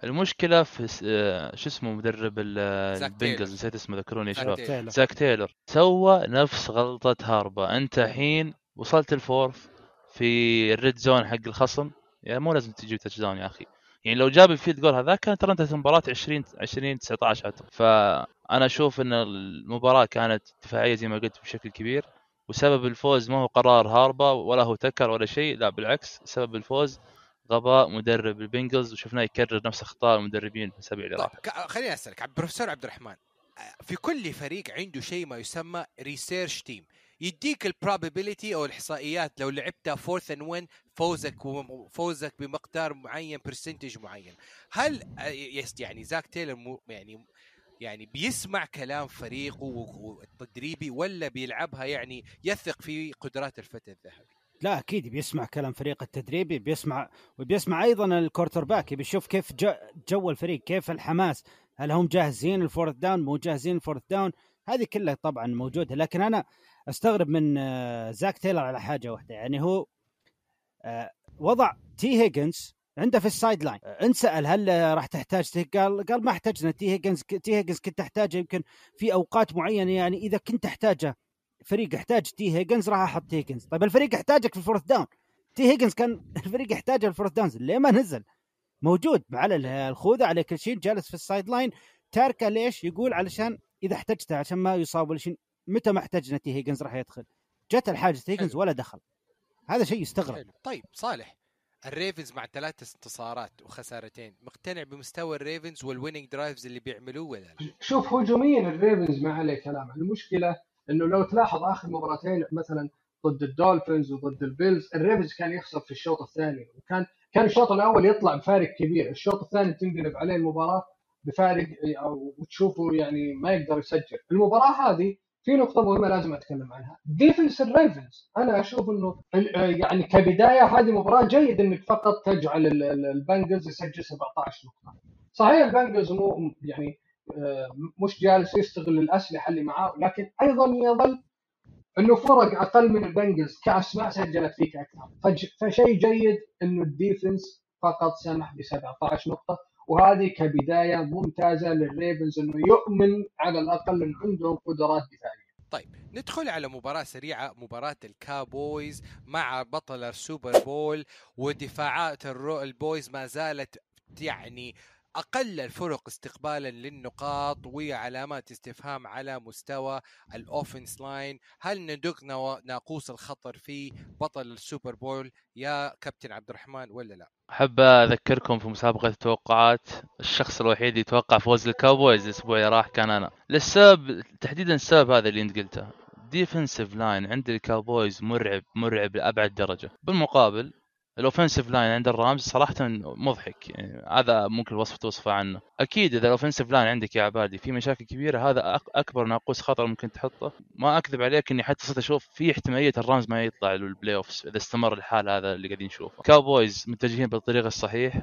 المشكلة في آه، شو اسمه مدرب البنجلز. نسيت اسمه ذكروني يا زاك شباب. تايلر. زاك تايلور سوى نفس غلطة هاربا. أنت الحين وصلت ال fourth في ال red zone حق الخصم. يا مو لازم تجيب touchdown يا أخي. يعني لو جاب ال field goal هذا كانت ترى انتهت المباراة 20 20 19 حتى. فأنا أشوف إن المباراة كانت دفاعية زي ما قلت بشكل كبير وسبب الفوز ما هو قرار هاربا ولا هو تكر ولا شيء لا بالعكس سبب الفوز غباء مدرب البنجلز وشفناه يكرر نفس أخطاء المدربين في الاسابيع اللي راحت خليني أسألك بروفيسور عبد الرحمن آه، في كل فريق عنده شيء ما يسمى research team يديك ال probability أو الإحصائيات لو لعبتها fourth and وين فوزك وم- فوزك بمقدار معين percentage معين. هل آه، يعني زاك تايلر مو يعني يعني بيسمع كلام فريقه والتدريبي ولا بيلعبها يعني يثق في قدرات الفتى الذهبي؟ لا أكيد بيسمع كلام فريق التدريبي بيسمع وبيسمع أيضا ال quarterback بيشوف كيف جو الفريق كيف الحماس. هل هم جاهزين ال fourth down مو جاهزين ال fourth down هذه كلها طبعا موجودة. لكن أنا أستغرب من آه، زاك تايلر على حاجة واحدة. يعني هو آه، وضع تي هيجنز عنده في ال sideline. آه، انسأل هل راح تحتاج تي قال قال ما احتاجنا تي هيجنز تي هيجنز كنت أحتاجه يمكن في أوقات معينة. يعني إذا كنت أحتاجه فريق يحتاج تي هيجنز راح أحط تي هيجنز. طيب الفريق يحتاجك في ال fourth down. تي هيجنز كان الفريق يحتاجه ال fourth downs. ليه ما نزل؟ موجود. على ال- الخوذة على كل شيء جالس في ال sideline. تاركه ليش؟ يقول علشان إذا احتجته عشان ما يصاب ولا شيء. متى ما احتجنا تي هيجنز راح يدخل؟ جت الحاجة تي هيجنز. ولا دخل. هذا شيء يستغرب. حلو. طيب صالح. الريفنز مع ثلاث انتصارات وخسارتين. مقتنع بمستوى الريفنز وال winning drives اللي بيعملوه ولا لا؟ شوف هجوميا الريفنز ما عليه كلام. المشكلة إنه لو تلاحظ آخر مباراتين مثلا ضد الدولفينز وضد البيلز الريفنز كان يخسر في الشوط الثاني. وكان كان الشوط الأول يطلع بفارق كبير. الشوط الثاني تنقلب عليه المباراة بفارق أو وتشوفه يعني ما يقدر يسجل. المباراة هذه في نقطة مهمة لازم أتكلم عنها، defense الريفنز، أنا أشوف ال- يعني كبداية هذه مباراة جيد إنك فقط تجعل ال- ال- البنجلز يسجل 17 نقطة. صحيح البنجلز مو يعني آه، مش جالس يستغل الأسلحة اللي معاه لكن أيضا يظل إنه فرق أقل من البنجلز كأسماء سجلت فيك أكثر. فشيء جيد إنه ال defense فقط سمح ب 17 نقطة. وهذه كبداية ممتازة للريفنز إنه يؤمن على الأقل إن عندهم قدرات دفاعية. طيب ندخل على مباراة سريعة مباراة الكاوبويز مع بطل السوبر بول ودفاعات الكاوبويز ما زالت يعني أقل الفرق استقبالا للنقاط وعلامات استفهام على مستوى ال offense line هل ندق ناقوس الخطر في بطل السوبر بول يا كابتن عبد الرحمن ولا لا؟ أحب أذكركم في مسابقة التوقعات الشخص الوحيد اللي يتوقع فوز الكاوبويز الأسبوع اللي راح كان أنا. للسبب تحديدا السبب هذا اللي أنت قلته. defensive line عند الكاوبويز مرعب مرعب لأبعد درجة. بالمقابل ال offensive line عند الرامز صراحة مضحك. يعني هذا ممكن الوصف توصفه عنه. أكيد إذا ال offensive line عندك يا عبادي في مشاكل كبيرة هذا أكبر ناقوس خطر ممكن تحطه. ما أكذب عليك إني حتى صرت أشوف في احتمالية الرامز ما يطلع لل playoffs إذا استمر الحال هذا اللي قاعدين نشوفه. كاوبويز متجهين بالطريق الصحيح.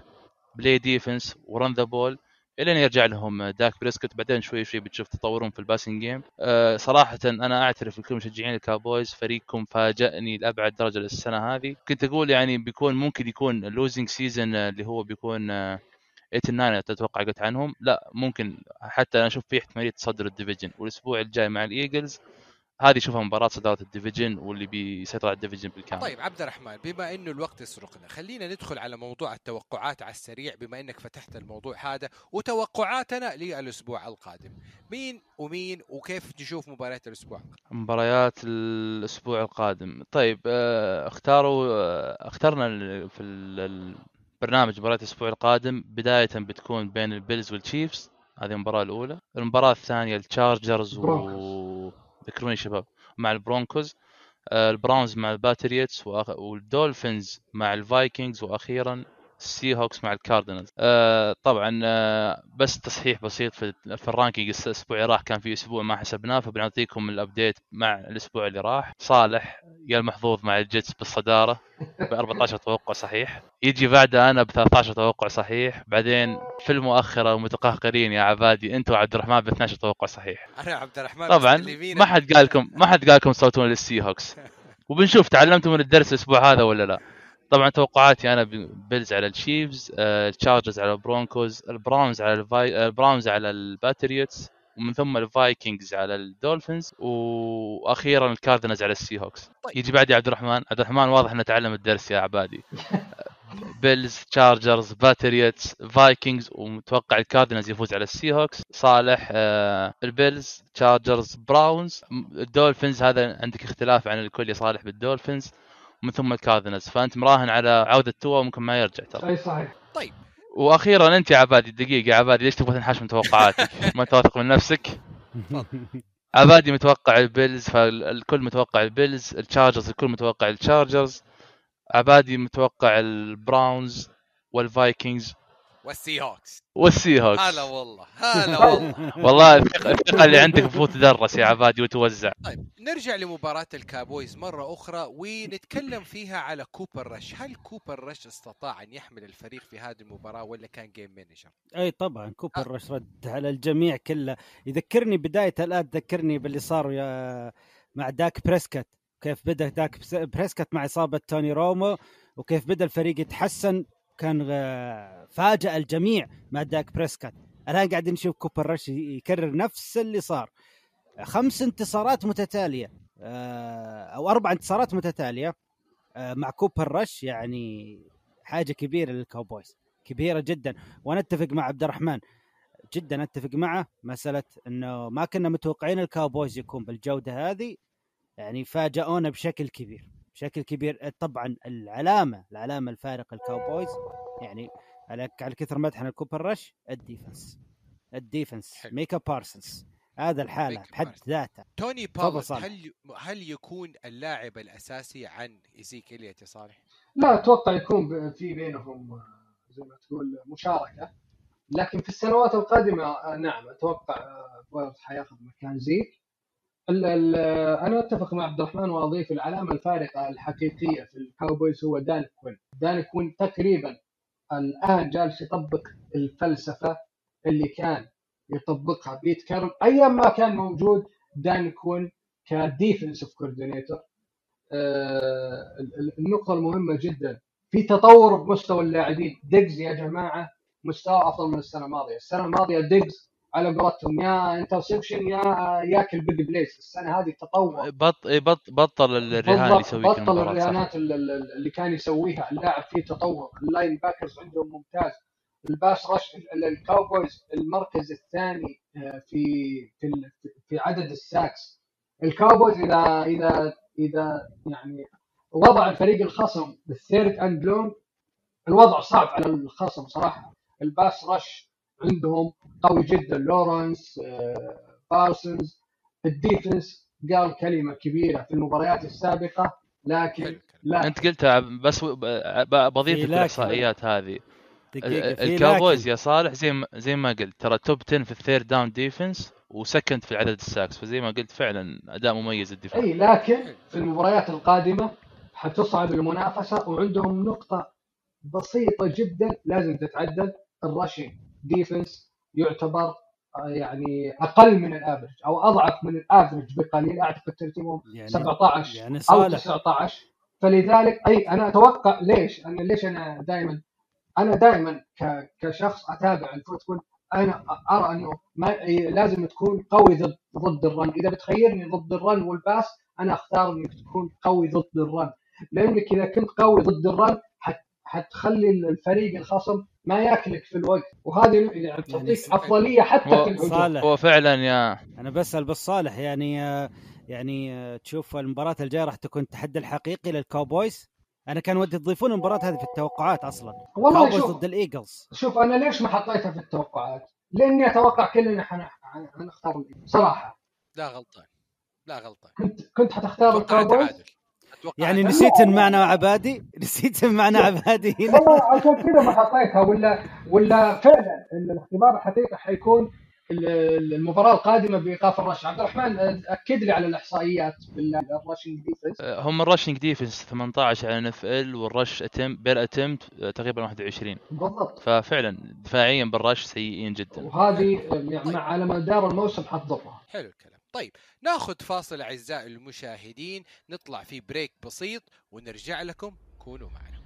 play defense و run the ball إلين يرجع لهم داك بريسكوت بعدين شوي شوي بتشوف تطورهم في ال passing game. أه صراحة أنا أعترف لكل مشجعين الكاوبويز فريقكم فاجأني لأبعد درجة للسنة هذه. كنت أقول يعني بيكون ممكن يكون losing season اللي هو بيكون آه، 8 9 تتوقع قلت عنهم. لا ممكن حتى أنا أشوف في احتمالية تصدر ال division والأسبوع الجاي مع الايجلز هذه اشوفها مباراة صدارة ال division واللي بيسيطر على ال division بالكامل. طيب عبد الرحمن بما إنه الوقت يسرقنا خلينا ندخل على موضوع التوقعات على السريع بما إنك فتحت الموضوع هذا وتوقعاتنا للأسبوع القادم. مين ومين وكيف تشوف مباريات الأسبوع مباريات الأسبوع القادم. طيب آه، اختاروا آه، اخترنا في ال- البرنامج مباريات الأسبوع القادم. بداية بتكون بين البيلز والتشيفز. هذه المباراة الأولى. المباراة الثانية التشارجرز و ذكروني شباب مع البرونكوز آه، البراونز مع الباتريوتس وأخ- والدولفينز مع الفايكنجز وأخيرا السي هوكس مع الكاردينالز آه طبعا آه بس تصحيح بسيط في, في ال ranking الأسبوع اللي راح كان في أسبوع ما حسبناه فبنعطيكم ال update مع الأسبوع اللي راح. صالح يا المحظوظ مع الجيتس بالصدارة ب 14 توقع صحيح. يجي بعده أنا ب 13 توقع صحيح. بعدين في المؤخرة المتقهقرين يا عبادي أنت وعبد الرحمن ب 12 توقع صحيح. أنا عبد الرحمن طبعا ما حد قال لكم ما حد قال لكم تصوتون للسي هوكس وبنشوف تعلمتوا من الدرس الأسبوع هذا ولا لا؟ طبعا توقعاتي أنا بيلز على الشيفز آه، التشارجرز على البرونكوز البراونز على الفاي... آه، البراونز على الباتريوتس ومن ثم الفايكنجز على الدولفينز وأخيرا الكاردينالز على السي هوكس طيب. يجي بعدي عبد الرحمن. عبد الرحمن واضح إنه تعلم الدرس يا عبادي. بيلز تشارجرز باتريوتس فايكنجز ومتوقع الكاردينالز يفوز على السي هوكس صالح آه البيلز تشارجرز براونز الدولفينز هذا عندك اختلاف عن الكل يا صالح بالدولفينز ومن ثم الكاردينالز فأنت مراهن على عودة توا ممكن ما يرجع ترى. اي صحيح. طيب. وأخيرا أنت يا عبادي دقيقة يا عبادي ليش تبغى تنحاش من توقعاتك؟ ما انت واثق من نفسك. عبادي متوقع البيلز فالكل متوقع البيلز التشارجرز الكل متوقع التشارجرز. عبادي متوقع البراونز والفايكنجز. والسي هوكس والسي هوكس هلا والله هلا والله. والله الثقه اللي عندك المفروض تدرس يا عبادي وتوزع. طيب نرجع لمباراة الكاوبويز مرة أخرى ونتكلم فيها على كوبر رش. هل كوبر رش استطاع أن يحمل الفريق في هذه المباراة ولا كان game manager أي طبعا كوبر رش رد على الجميع كله. يذكرني بداية الآن تذكرني باللي صار يا مع داك بريسكت. كيف بدأ داك بريسكت مع إصابة توني رومو وكيف بدأ الفريق يتحسن كان آه، فاجأ الجميع مع داك بريسكت الآن قاعدين نشوف كوبر رش يكرر نفس اللي صار. خمس انتصارات متتالية آه، أو أربع انتصارات متتالية آه، مع كوبر رش يعني حاجة كبيرة للكاوبويز كبيرة جدا. وأنا أتفق مع عبد الرحمن جدا أتفق معه. مسألة إنه ما كنا متوقعين الكاوبويز يكون بالجودة هذه يعني فاجئونا بشكل كبير. بشكل كبير طبعا العلامة العلامة الفارقة الكاوبويز يعني على على كثر مدحنا لكوبر رش ال defense ال defense. ميكا بارسنس هذا الحالة بحد. ذاته توني صالح. هل هل يكون اللاعب الأساسي عن إليوت يا صالح؟ لا أتوقع يكون في بينهم آه، زي ما تقول مشاركة لكن في السنوات القادمة آه، نعم أتوقع آه، بولارد حياخذ مكان زيك آه، أنا أتفق مع عبد الرحمن وأضيف العلامة الفارقة الحقيقية في الكاوبويز هو دان كوين. دان كوين تقريبا الآن جالس يطبق الفلسفة اللي كان يطبقها. بيت كارول أيام ما كان موجود دان كوين ك defensive coordinator النقطة المهمة جدا. في تطور بمستوى اللاعبين. ديجز يا جماعة مستوى أفضل من السنة الماضية. السنة الماضية ديجز على قولتهم يا interception يا ياكل big plays السنة هذه تطور بط... إيه، بط... بطل الرهان اللي يسويه بطل الرهانات ال- ال- اللي كان يسويها. اللاعب فيه تطور ال linebackers عندهم ممتاز. ال pass rush ال- ال Cowboys المركز الثاني آه، في في في عدد ال sacks. ال Cowboys اذا اذا إذا يعني وضع الفريق الخصم بال third and long الوضع صعب على الخصم صراحة. ال pass rush عندهم قوي جدا. لورنس آه، بارسنز. ال defense قال كلمة كبيرة في المباريات السابقة لكن لا. أنت قلتها بس بضيف لكن. الإحصائيات هذه. ال Cowboys لكن. يا صالح زي ما زي ما قلت ترى top 10 في ال third down defense و second في عدد ال sacks. فزي ما قلت فعلا أداء مميز الدفاع. اي لكن في المباريات القادمة حتصعب المنافسة وعندهم نقطة بسيطة جدا لازم تتعدل ال rushing defense يعتبر آه، يعني أقل من ال average أو أضعف من ال average بقليل أعتقد ترتيبهم يعني 17 يعني أو صالح. 19 فلذلك أي أنا أتوقع ليش؟ أنا ليش أنا دائما أنا دائما كشخص أتابع ال football أنا أرى أنه ما لازم تكون قوي ضد ضد ال run. إذا بتخيرني ضد ال run وال pass أنا أختار انك تكون قوي ضد ال run. لأنك إذا كنت قوي ضد ال run حت حتخلي الفريق الخصم ما ياكلك في الوقت. وهذه يعني تعطيك أفضلية حتى في الهجوم صالح. هو فعلا يا. أنا بسأل بالصالح يعني آه، يعني آه، تشوف المباراة الجاية راح تكون التحدي الحقيقي لل Cowboys؟ أنا كان ودي تضيفون المباراة هذه في التوقعات أصلا. والله Cowboys شوف ضد ال Eagles. شوف أنا ليش ما حطيتها في التوقعات؟ لأني أتوقع كلنا حن- حن- حنختار ال Eagles. صراحة. لا غلطان. لا غلطان. كنت كنت حتختار ال Cowboys؟ يعني. نسيت إن معنا عبادي؟ نسيت إن معنا عبادي هنا؟ والله عشان كذا ما حطيتها ولا ولا فعلا الاختبار الحقيقي حيكون ال- المباراة القادمة بإيقاف ال rush عبد الرحمن أكد لي على الإحصائيات بال rushing defense هم ال rushing defense 18 على NFL وال rush attempt per attempt تقريبا 21 بالضبط. ففعلا دفاعيا بالرش سيئين جدا. وهذه يعني مع على مدار الموسم حتضرها حلو الكلام. طيب ناخذ فاصل أعزائي المشاهدين نطلع في بريك بسيط ونرجع لكم. كونوا معنا.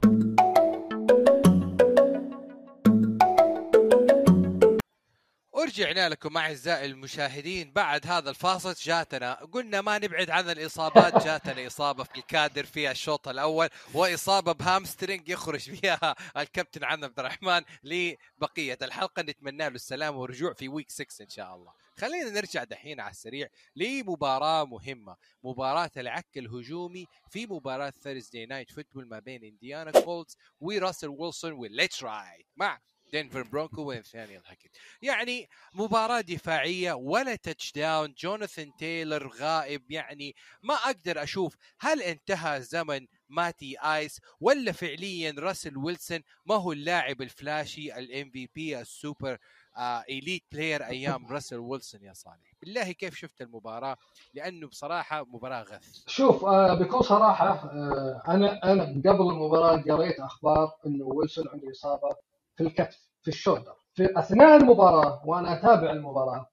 ورجعنا لكم أعزائي المشاهدين. بعد هذا الفاصل جاتنا قلنا ما نبعد عن الإصابات. جاتنا إصابة في الكادر في الشوط الأول وإصابة ب hamstring يخرج فيها الكابتن عبد الرحمن لبقية الحلقة. نتمنى له السلامه ورجوع في week 6 إن شاء الله. خلينا نرجع دحين على السريع لمباراة مهمة مباراة العك الهجومي في مباراة Thursday Night Football ما بين انديانا Colts وراسل ويلسون و Let's Ride مع دنفر Bronco وناثانيال هاكيت يعني مباراة دفاعية ولا touchdown جوناثان تايلر غائب. يعني ما أقدر أشوف هل انتهى زمن Matty Ice ولا فعليا راسل ويلسون ما هو اللاعب ال flashy ال MVP ال super آه elite player أيام راسل ويلسون يا صالح. بالله كيف شفت المباراة؟ لأنه بصراحة مباراة غث. شوف آه بكل صراحة آه أنا أنا قبل المباراة قريت أخبار إنه ويلسون عنده إصابة في الكتف في ال shoulder في أثناء المباراة وأنا أتابع المباراة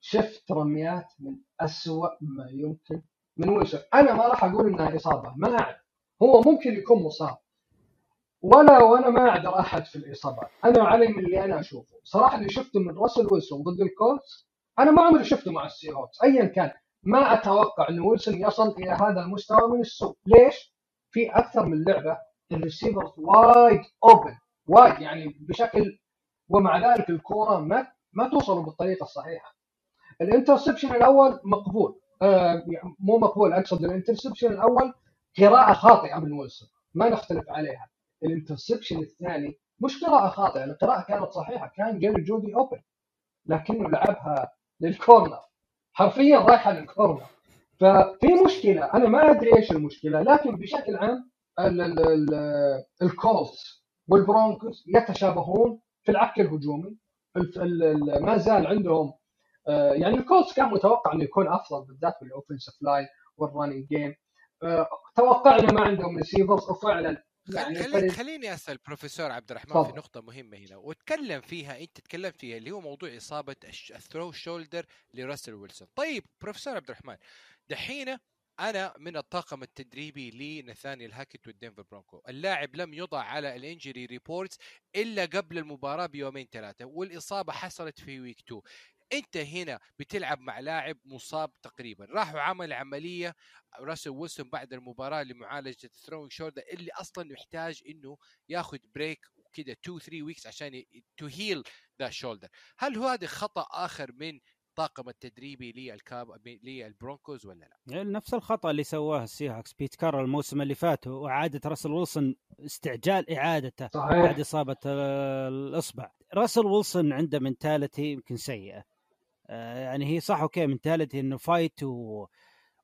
شفت رميات من أسوأ ما يمكن من ويلسون أنا ما راح أقول إنها إصابة ما أعرف. هو ممكن يكون مصاب. ولا وأنا ما أعذر أحد في الاصابات أنا علي من اللي أنا أشوفه. صراحة اللي شفته من راسل ويلسون ضد ال Colts. أنا ما عمري شفته مع ال Seahawks ايا كان. ما أتوقع إن ويلسون يصل إلى هذا المستوى من السوء. ليش؟ في أكثر من لعبة ال receivers wide open wide يعني بشكل ومع ذلك الكورة ما ما توصل بالطريقة الصحيحة. ال interception الأول مقبول. آه يعني مو مقبول أقصد ال interception الأول قراءة خاطئة من ويلسون. ما نختلف عليها. ال interception الثاني مش قراءة خاطئة القراءة كانت صحيحة كان جيري جودي open لكنه لعبها لل corner حرفيا رايحة لل corner. ففي مشكلة أنا ما أدري إيش المشكلة لكن بشكل عام ال- ال- ال- ال Colts وال Broncos يتشابهون في العك الهجومي. ما زال عندهم آه، يعني ال Colts كان متوقع إنه يكون أفضل بالذات بال offensive line وال running game توقعنا ما عندهم receivers وفعلا يعني خليني خليني أسأل بروفيسور عبد الرحمن تفضل. في نقطة مهمة هنا. وتكلم فيها أنت تكلمت فيها اللي هو موضوع إصابة ال throwing shoulder لراسل ويلسون طيب بروفيسور عبد الرحمن دحين أنا من الطاقم التدريبي لنثانيال هاكيت وال Denver Bronco. اللاعب لم يوضع على ال injury reports إلا قبل المباراة بيومين ثلاثة والإصابة حصلت في week 2 أنت هنا بتلعب مع لاعب مصاب تقريبا راح وعمل عملية راسل ويلسون بعد المباراة لمعالجة ال throwing shoulder اللي أصلا يحتاج إنه ياخذ break كده 2 3 weeks عشان to heal the shoulder هل هو هذا خطأ آخر من طاقم التدريبي للكاب لل Broncos ولا لا؟ يعني نفس الخطأ اللي سواه ال Seahawks بيتكرر الموسم اللي فات وإعادة راسل ويلسون استعجال إعادته بعد صحيح إصابة آه، الإصبع. راسل ويلسون عنده mentality يمكن سيئة. يعني هي صح okay mentality إنه fight و...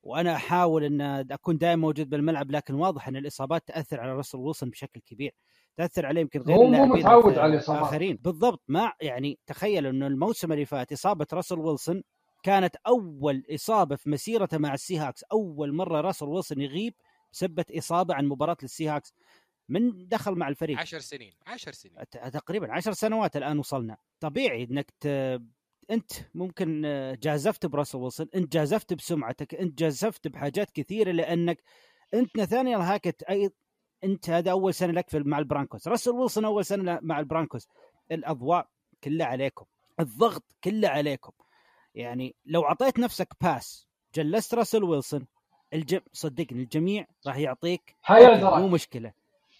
وأنا أحاول إن أكون دائما موجود بالملعب لكن واضح إن الإصابات تأثر على راسل ويلسون بشكل كبير. تأثر عليه يمكن غير هو مو اللاعبين متعود على. الاخرين بالضبط. ما يعني تخيل إنه الموسم اللي فات إصابة راسل ويلسون كانت أول إصابة في مسيرته مع ال Seahawks. أول مرة راسل ويلسون يغيب بسبة إصابة عن مباراة لل Seahawks. من دخل مع الفريق؟ 10 سنين. 10 سنين. ت- تقريبا عشر سنوات الآن وصلنا. طبيعي إنك ت... انت ممكن آه، جازفت براسل ويلسون انت جازفت بسمعتك انت جازفت بحاجات كثيرة لأنك انت نثانيال هاكت أي انت هذا أول سنة لك في مع ال Broncos. راسل ويلسون أول سنة مع ال Broncos. الأضواء كلها عليكم. الضغط كله عليكم. يعني لو أعطيت نفسك بس جلست راسل ويلسون الجم... صدقني الجميع راح يعطيك حيعذرك. مو مشكلة.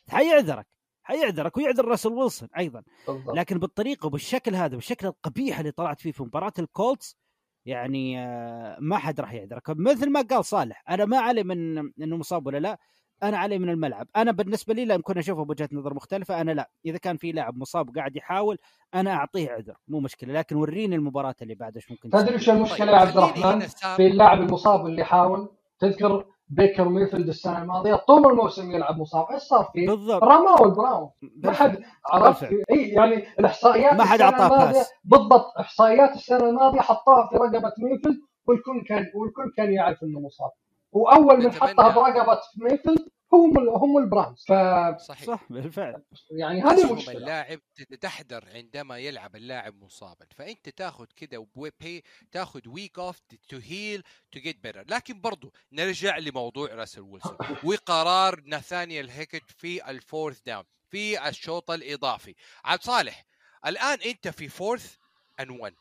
حيعذرك حيعذرك ويعذر راسل ويلسون أيضا. بالضبط. لكن بالطريقة وبالشكل هذا بالشكل القبيح اللي طلعت فيه في مباراة ال Colts يعني آه، ما حد راح يعذرك. مثل ما قال صالح أنا ما علي من إنه مصاب ولا لا أنا علي من الملعب. أنا بالنسبة لي لأن كنا اشوفه بوجهة نظر مختلفة أنا لا. إذا كان في لاعب مصاب وقاعد يحاول أنا أعطيه عذر مو مشكلة. لكن وريني المباراة اللي بعد إيش ممكن تدري. وش المشكلة طيب، يا عبد خليني الرحمن في اللاعب المصاب اللي حاول تذكر بيكر ميفيلد السنة الماضية طول الموسم يلعب مصاب. إيش صار فيه؟ بالضبط. رماه ال Browns ما حد عرفت بالفعل. إي يعني الإحصائيات ما حد الماضية- بس. بالضبط. إحصائيات السنة الماضية حطوها في رقبة ميفيلد والكل كان والكل كان يعرف إنه مصاب. وأول من حطها برقبة ميفيلد هم هم ال Browns ف صحيح. صح بالفعل. يعني هذه أسهم المشكلة اللاعب تحذر عندما يلعب اللاعب مصابا. فأنت تأخذ كذا وبي تأخذ week off to heal to get better لكن برضو نرجع لموضوع راسل ويلسون. وقرار ناثانيال هيكت في ال fourth down في الشوط الإضافي. عبد صالح الآن أنت في فورث ان 1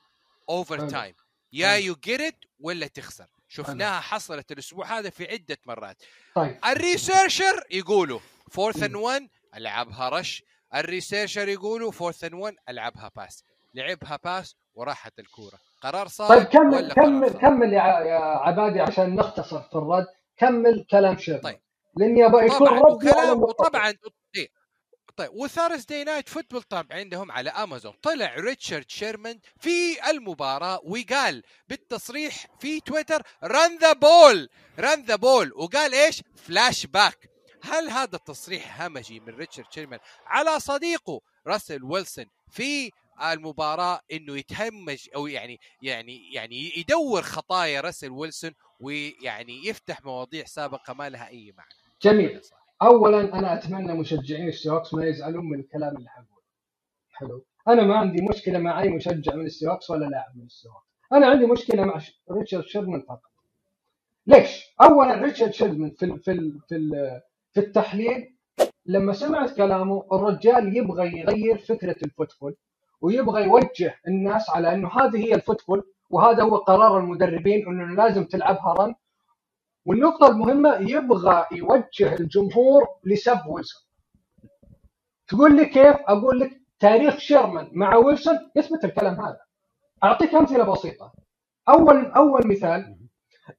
اوفر. تايم يا. يو جيت ولا تخسر؟ شفناها حصلت الأسبوع هذا في عدة مرات طيب الريسيرشر يقولوا فورث ان مم. 1 ألعبها رش الريسيرشر يقولوا فورث ان 1 ألعبها باس لعبها باس وراحت الكورة قرار صار طيب كمل كمل؟ كمل يا عبادي عشان نختصر في الرد كمل كلام شيرمان طيب. لاني أبغى يكون على وكلام. وطبعا. طيب و Thursday night football طبعا عندهم على أمازون. طلع ريتشارد شيرمان في المباراة وقال بالتصريح في تويتر run the ball run the ball وقال إيش؟ فلاش باك هل هذا التصريح همجي من ريتشارد شيرمان؟ على صديقه راسل ويلسون في المباراة إنه يتهمج أو يعني يعني يعني يدور خطايا راسل ويلسون ويعني يفتح مواضيع سابقة ما لها أي معنى. جميل. اولا أنا أتمنى مشجعين ال Seahawks ما يزعلون من الكلام اللي حقوله. حلو. أنا ما عندي مشكلة مع أي مشجع من ال Seahawks ولا لاعب من ال Seahawks. أنا عندي مشكلة مع ريتشارد شيرمان فقط. ليش؟ اولا ريتشارد شيرمان في في في, في التحليل لما سمعت كلامه الرجال يبغى يغير فكرة ال football ويبغى يوجه الناس على إنه هذه هي ال football وهذا هو قرار المدربين إنه لازم تلعبها run والنقطة المهمة يبغى يوجه الجمهور لسب ويلسون. تقول لي كيف؟ أقول لك تاريخ شيرمان مع ويلسون يثبت الكلام هذا. أعطيك أمثلة بسيطة. أول أول مثال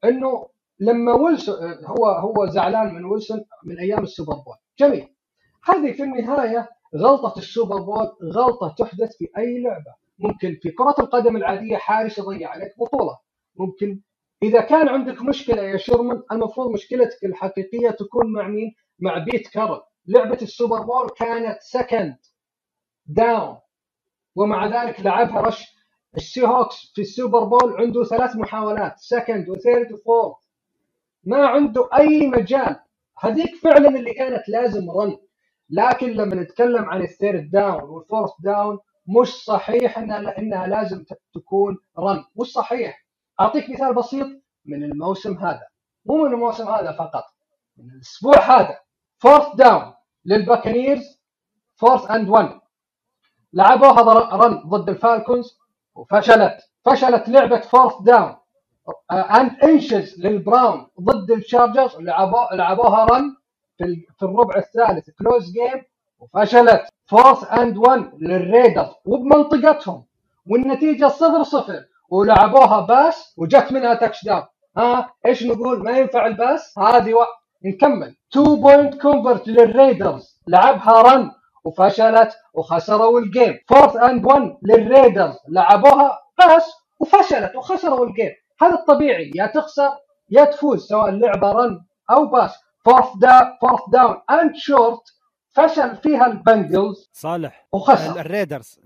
إنه لما ويلسون هو هو زعلان من ويلسون من أيام ال Super Bowl. جميل. هذه في النهاية غلطة ال Super Bowl غلطة تحدث في أي لعبة. ممكن في كرة القدم العادية حارس يضيع عليك بطولة. ممكن إذا كان عندك مشكلة يا شيرمان المفروض مشكلتك الحقيقية تكون مع مين؟ مع بيت كارول. لعبة ال Super Bowl كانت second down ومع ذلك لعبها rush ال Seahawks في ال Super Bowl عنده ثلاث محاولات second و third و fourth ما عنده أي مجال. هذيك فعلا اللي كانت لازم run لكن لما نتكلم عن ال third down وال fourth down مش صحيح انها إنها لازم تكون run مش صحيح. أعطيك مثال بسيط من الموسم هذا. مو من الموسم هذا فقط من الأسبوع هذا. fourth down لل Buccaneers fourth and 1 لعبوها run ضد ال Falcons وفشلت. فشلت لعبة fourth down and inches لل Browns ضد ال Chargers. لعبوا لعبوها run في في الربع الثالث close game وفشلت. fourth and 1 لل Raiders وبمنطقتهم. والنتيجة 0 0 ولعبوها pass وجت منها touchdown ها؟ إيش نقول؟ ما ينفع ال pass؟ هذه و... نكمل. 2 point convert لل Raiders. لعبها run وفشلت وخسروا ال game fourth and 1 لل Raiders. لعبوها pass وفشلت وخسروا ال game هذا الطبيعي. يا تخسر يا تفوز سواء اللعبة run أو pass fourth da fourth down and short فشل فيها ال Bengals صالح وخسر. ال Raiders.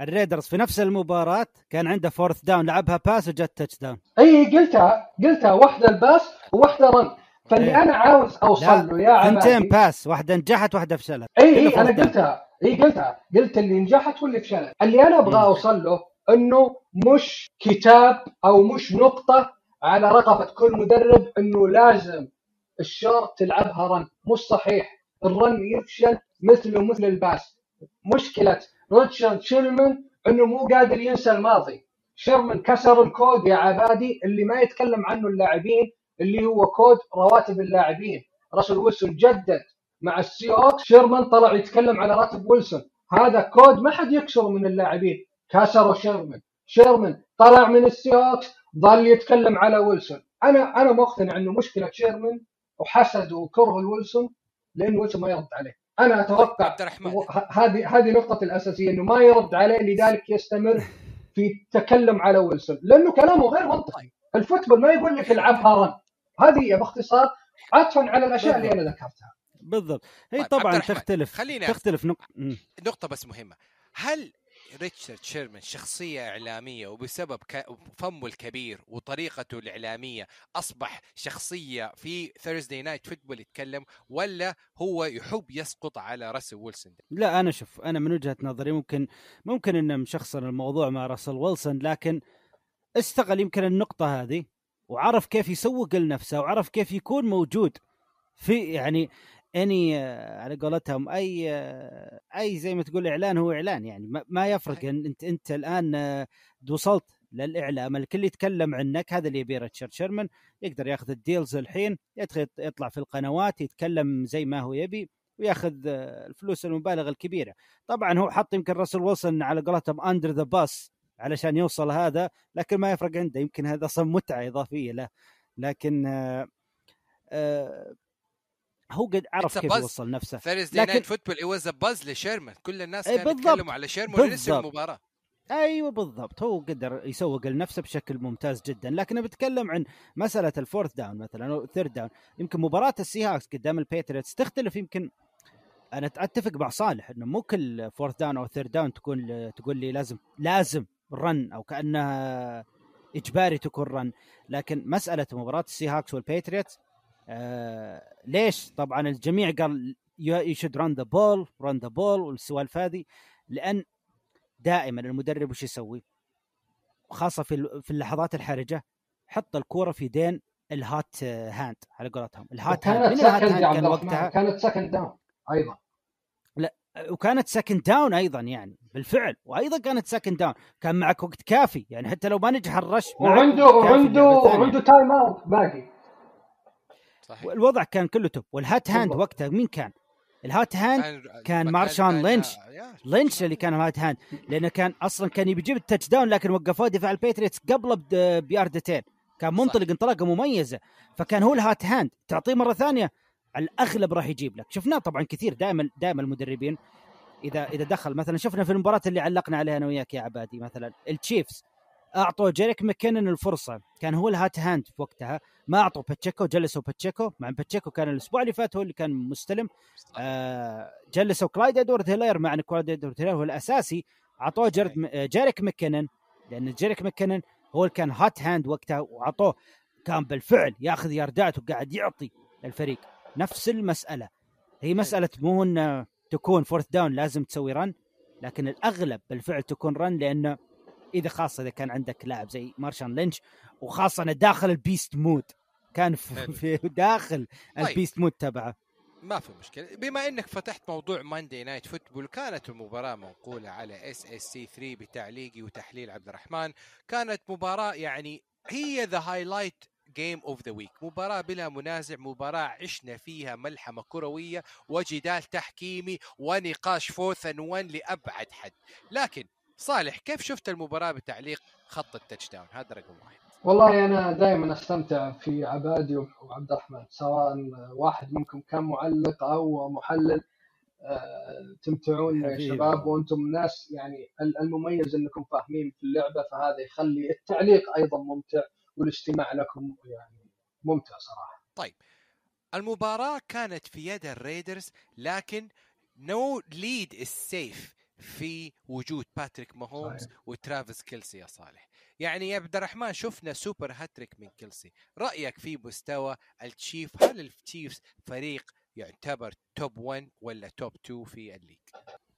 ال Raiders في نفس المباراة كان عنده fourth down لعبها pass وجت touchdown أي قلتها قلتها واحدة ال pass وواحدة run فاللي إيه. أنا عاوز أوصل له يا ثنتين عبادي pass واحدة نجحت واحدة فشلت. اي اي أنا. قلتها اي قلتها. قلت اللي نجحت واللي فشلت. اللي أنا أبغى. أوصل له إنه مش كتاب أو مش نقطة على رقبه كل مدرب إنه لازم الشوط تلعبها run مش صحيح. ال run يفشل مثله مثل ال pass. مشكلة ريتشارد شيرمان إنه مو قادر ينسى الماضي. شيرمان كسر الكود يا عبادي اللي ما يتكلم عنه اللاعبين اللي هو كود رواتب اللاعبين. راسل ويلسون جدد مع السي هوكس شيرمان طلع يتكلم على راتب ويلسون. هذا كود ما حد يكسره من اللاعبين. كسروا شيرمان. شيرمان طلع من السي هوكس ظل يتكلم على ويلسون. أنا أنا مقتنع إنه مشكلة شيرمان وحسد وكره الويلسون لأن ويلسون ما يرد عليه. أنا أتوقع عبد الرحمن. هذه هذه نقطة الأساسية إنه ما يرد عليه لذلك يستمر في التكلم على ويلسون لأنه كلامه غير منطقي. ال football ما يقول لك العبها run هذه باختصار عطفا على الأشياء اللي أنا ذكرتها. بالضبط. هي طيب، طبعا تختلف خليني تختلف نق... مم. نقطة بس مهمة. هل ريتشارد شيرمان شخصية إعلامية وبسبب فمه الكبير وطريقته الإعلامية أصبح شخصية في Thursday Night Football يتكلم ولا هو يحب يسقط على راسل ويلسون لا أنا شوف أنا من وجهة نظري ممكن ممكن انه مشخصن الموضوع مع راسل ويلسون لكن استغل يمكن النقطة هذه وعرف كيف يسوق لنفسه وعرف كيف يكون موجود في يعني اني آه، على قولتهم أي آه، أي زي ما تقول إعلان هو إعلان يعني ما- يفرق أنت أنت الآن آه، وصلت للإعلام الكل يتكلم عنك هذا اللي يبيه ريتشارد شيرمان يقدر ياخذ ال deals الحين يدخل يطلع في القنوات يتكلم زي ما هو يبي وياخذ الفلوس المبالغ الكبيرة. طبعا هو حط يمكن راسل ويلسون على قولتهم under the bus علشان يوصل هذا لكن ما يفرق عنده يمكن هذا أصلا متعة إضافية له. لكن آه، آه، هو قد عرف كيف buzz. يوصل نفسه. ثيرزداي لكن- نايت فوتبول was a buzz لشيرمان كل الناس إيه، كانوا. يتكلموا على شيرمان ولسه بالضبط. المباراة. أيوه بالضبط. هو قدر يسوق لنفسه بشكل ممتاز جدا. لكن بتكلم عن مسألة الفورث داون مثلا أو الثيرد داون يمكن مباراة السي هاكس قدام البيتريتس تختلف. يمكن أنا أتفق مع صالح إنه مو كل فورث داون أو ثيرد داون تكون تقول لي لازم لازم run أو كأنها إجباري تكون run لكن مسألة مباراة السي هوكس والباتريوتس آه ليش؟ طبعا الجميع قال you should run the ball run the ball والسوالف هذه لأن دائما المدرب وش يسوي؟ خاصة في في اللحظات الحرجة حط الكورة في يدين ال hot hand على قولتهم. ال hot hand. كانت من ال hot hand كان وقتها؟ كانت second down أيضا. وكانت second down أيضا يعني بالفعل. وأيضا كانت second down كان معك وقت كافي. يعني حتى لو ما نجح ال rush وعنده وعنده. وعنده time out باقي. صحيح. الوضع كان كله top. وال hot hand. وقتها مين كان؟ ال hot hand كان مارشان لينش. يا، لينش اللي كان hot hand. لأنه كان أصلا كان يبي يجيب ال touchdown لكن وقفوه دفاع الباتريوتس قبله بياردتين. كان منطلق انطلاقة مميزة. فكان هو ال hot hand. تعطيه مرة ثانية على الأغلب راح يجيب لك. شفناه طبعا كثير دائما دائما المدربين. اذا إذا دخل مثلا شفنا في المباراة اللي علقنا عليها أنا وياك يا عبادي مثلا التشيفز. أعطوا جيريك ماكينن الفرصة. كان هو ال hot hand في وقتها. ما أعطوا باتشيكو جلسوا باتشيكو. مع باتشيكو كان الأسبوع اللي فات هو اللي كان مستلم. آه جلسوا كلايد إدواردز هيلير. مع إن كلايد إدواردز هيلير هو الأساسي. أعطوه جيرد م- آه، جيريك ماكينن. لأن جيريك ماكينن هو اللي كان hot hand وقتها. وأعطوه كان بالفعل ياخذ ياردات وقاعد يعطي الفريق نفس المسألة. هي مسألة مو ان تكون fourth down لازم تسوي run لكن الأغلب بالفعل تكون run لأنه إذا خاصة إذا كان عندك لاعب زي مارشان لينش وخاصة إنه داخل ال beast mode. كان في, داخل طيب. ال beast mode تبعه. ما في مشكلة. بما إنك فتحت موضوع Monday Night Football كانت المباراة منقولة على اس اس سي 3 بتعليقي وتحليل عبد الرحمن. كانت مباراة يعني هي the highlight game of the week مباراة بلا منازع مباراة عشنا فيها ملحمة كروية وجدال تحكيمي ونقاش fourth and one لأبعد حد. لكن صالح كيف شفت المباراة بتعليق خط ال touchdown هذا رقم واحد. والله أنا دائما أستمتع في عبادي وعبد الرحمن سواء واحد منكم كان معلق أو محلل. آه، تمتعون يا. شباب وأنتم ناس يعني ال- المميز إنكم فاهمين في اللعبة فهذا يخلي التعليق أيضا ممتع والاستماع لكم يعني ممتع صراحة. المباراة كانت في يد الريدرز لكن no lead is safe في وجود باتريك ماهومز. وترافيس كيلسي يا صالح. يعني يا عبد الرحمن شفنا سوبر هاتريك من كيلسي رأيك في مستوى التشيف هل التشيفز فريق يعتبر top 1 ولا top 2 في ال league؟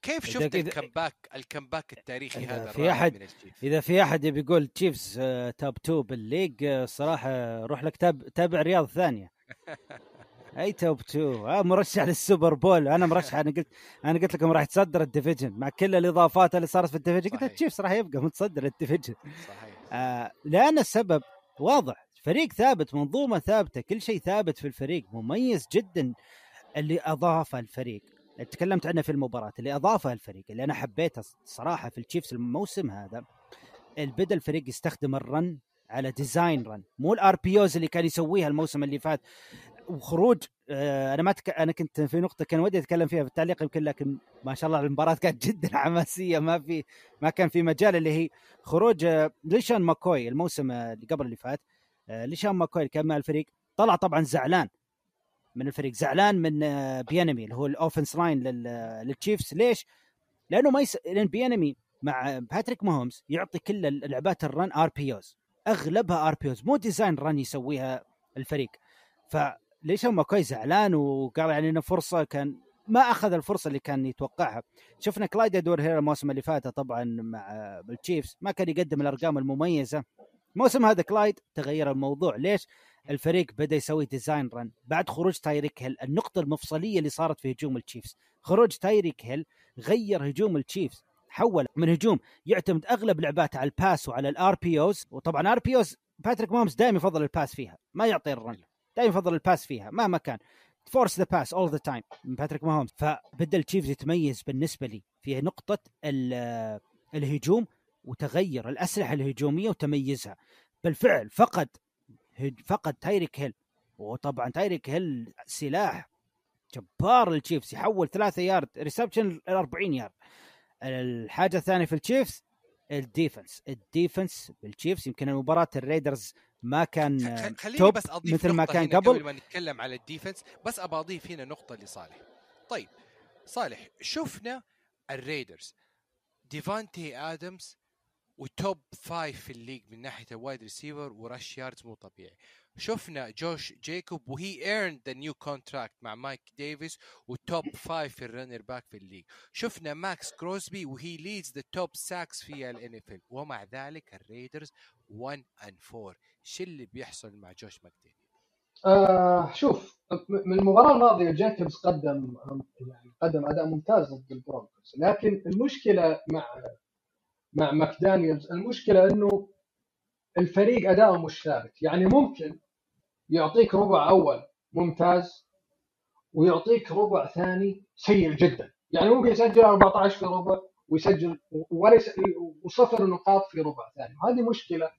كيف شفت ال comeback ال comeback التاريخي إذا هذا في التشيف إذا في أحد يبي يقول تشيفز آه، توب 2 بالليج آه، الصراحه روح لك تاب تابع رياض ثانية. اي توب 2 آه مرشح للسوبر بول. أنا مرشح أنا قلت أنا قلت لكم راح يتصدر الديفيجن. مع كل الإضافات اللي صارت في الديفيجن قلت. التشيفز راح يبقى متصدر الديفيجن. صحيح. آه لأن السبب واضح. فريق ثابت منظومة ثابتة كل شيء ثابت في الفريق. مميز جدا اللي أضافه الفريق. تكلمت عنه في المباراة اللي أضافه الفريق اللي أنا حبيته صراحة في التشيفز الموسم هذا بدا الفريق يستخدم ال run على design run مو ال RPOs اللي كان يسويها الموسم اللي فات. وخروج آه أنا ما تك... أنا كنت في نقطة كان ودي أتكلم فيها في التعليق يمكن لكن ما شاء الله المباراة كانت جدا حماسية ما في ما كان في مجال اللي هي خروج آه لشون ماكوي الموسم اللي قبل اللي فات آه لشون ماكوي اللي كان مع الفريق طلع طبعا زعلان من الفريق زعلان من بينيمي اللي هو ال offense line لل... للتشيفز ليش؟ لأنه ما يس... لأن بينيمي مع باتريك ماهومز يعطي كل اللعبات ال run RPOs أغلبها RPOs مو design run يسويها الفريق فليش هم كويس زعلان وقال يعني إنه فرصة كان ما أخذ الفرصة اللي كان يتوقعها. شفنا كلايد ادواردز هيلير الموسم اللي فات طبعا مع التشيفز. ما كان يقدم الأرقام المميزة. الموسم هذا كلايد تغير الموضوع. ليش؟ الفريق بدأ يسوي design run بعد خروج تايريك هيل النقطة المفصلية اللي صارت في هجوم التشيفز. خروج تايريك هيل غير هجوم التشيفز. حول من هجوم يعتمد أغلب لعباته على ال pass وعلى ال RPOs وطبعا RPOs باتريك ماهومز دائما يفضل ال pass فيها. ما يعطي ال run. دائما يفضل ال pass فيها مهما كان. force the pass all the time من باتريك ماهومز فبدا التشيفز يتميز بالنسبة لي في نقطة ال- الهجوم وتغير الأسلحة الهجومية وتميزها. بالفعل فقد فقد تايريك هيل وطبعا تايريك هيل سلاح جبار للتشيفز يحول ثلاثة yard reception ل 40 يارد الحاجة الثانية في التشيفز ال defense. ال defense بالتشيفز يمكن مباراه الريدرز ما كان خ- خليني stop بس أضيف مثل ما كان قبل. قبل. ما نتكلم على ال defense بس أبى أضيف هنا نقطة لصالح. طيب صالح شفنا الريدرز ديفانتي آدمز و top five في ال league من ناحية ال wide receiver و rush yards مو طبيعي. شفنا جوش جيكوبز و he earn the new contract مع مايك ديفيس و top five في ال runner back في ال league. شفنا ماكس كروسبي و he leads the top sacks في ال NFL ومع ذلك الريدرز 1 and 4 شو اللي بيحصل مع جوش ماكدانيالز آه شوف من المباراة الماضية جاكوبز قدم يعني قدم أداء ممتاز ضد البرونكوس لكن المشكلة مع مع ماكدانيالز المشكلة إنه الفريق أداؤه مش ثابت. يعني ممكن يعطيك ربع أول ممتاز ويعطيك ربع ثاني سيء جدا. يعني ممكن يسجل 14 في ربع ويسجل ولا وصفر نقاط في ربع ثاني. وهذه مشكلة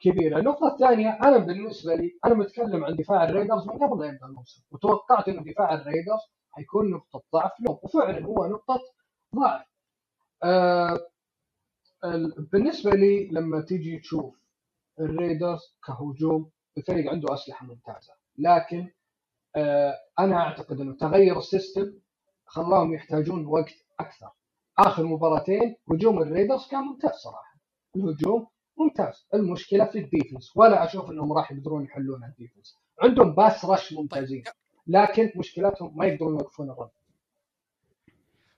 كبيرة. النقطة الثانية أنا بالنسبة لي أنا متكلم عن دفاع الريدرز من قبل يبدأ الموسم. وتوقعت انه دفاع الريدرز حيكون نقطة ضعف لهم. وفعلا هو نقطة ضعف. آه ال- بالنسبة لي لما تيجي تشوف الريدرز كهجوم الفريق عنده أسلحة ممتازة. لكن آه أنا أعتقد إنه تغير ال system خلاهم يحتاجون وقت أكثر. آخر مباراتين هجوم الريدرز كان ممتاز صراحة. الهجوم ممتاز. المشكلة في ال defense. ولا أشوف إنهم راح يقدرون يحلون ال defense. عندهم pass rush ممتازين. لكن مشكلتهم ما يقدرون يوقفون ال run.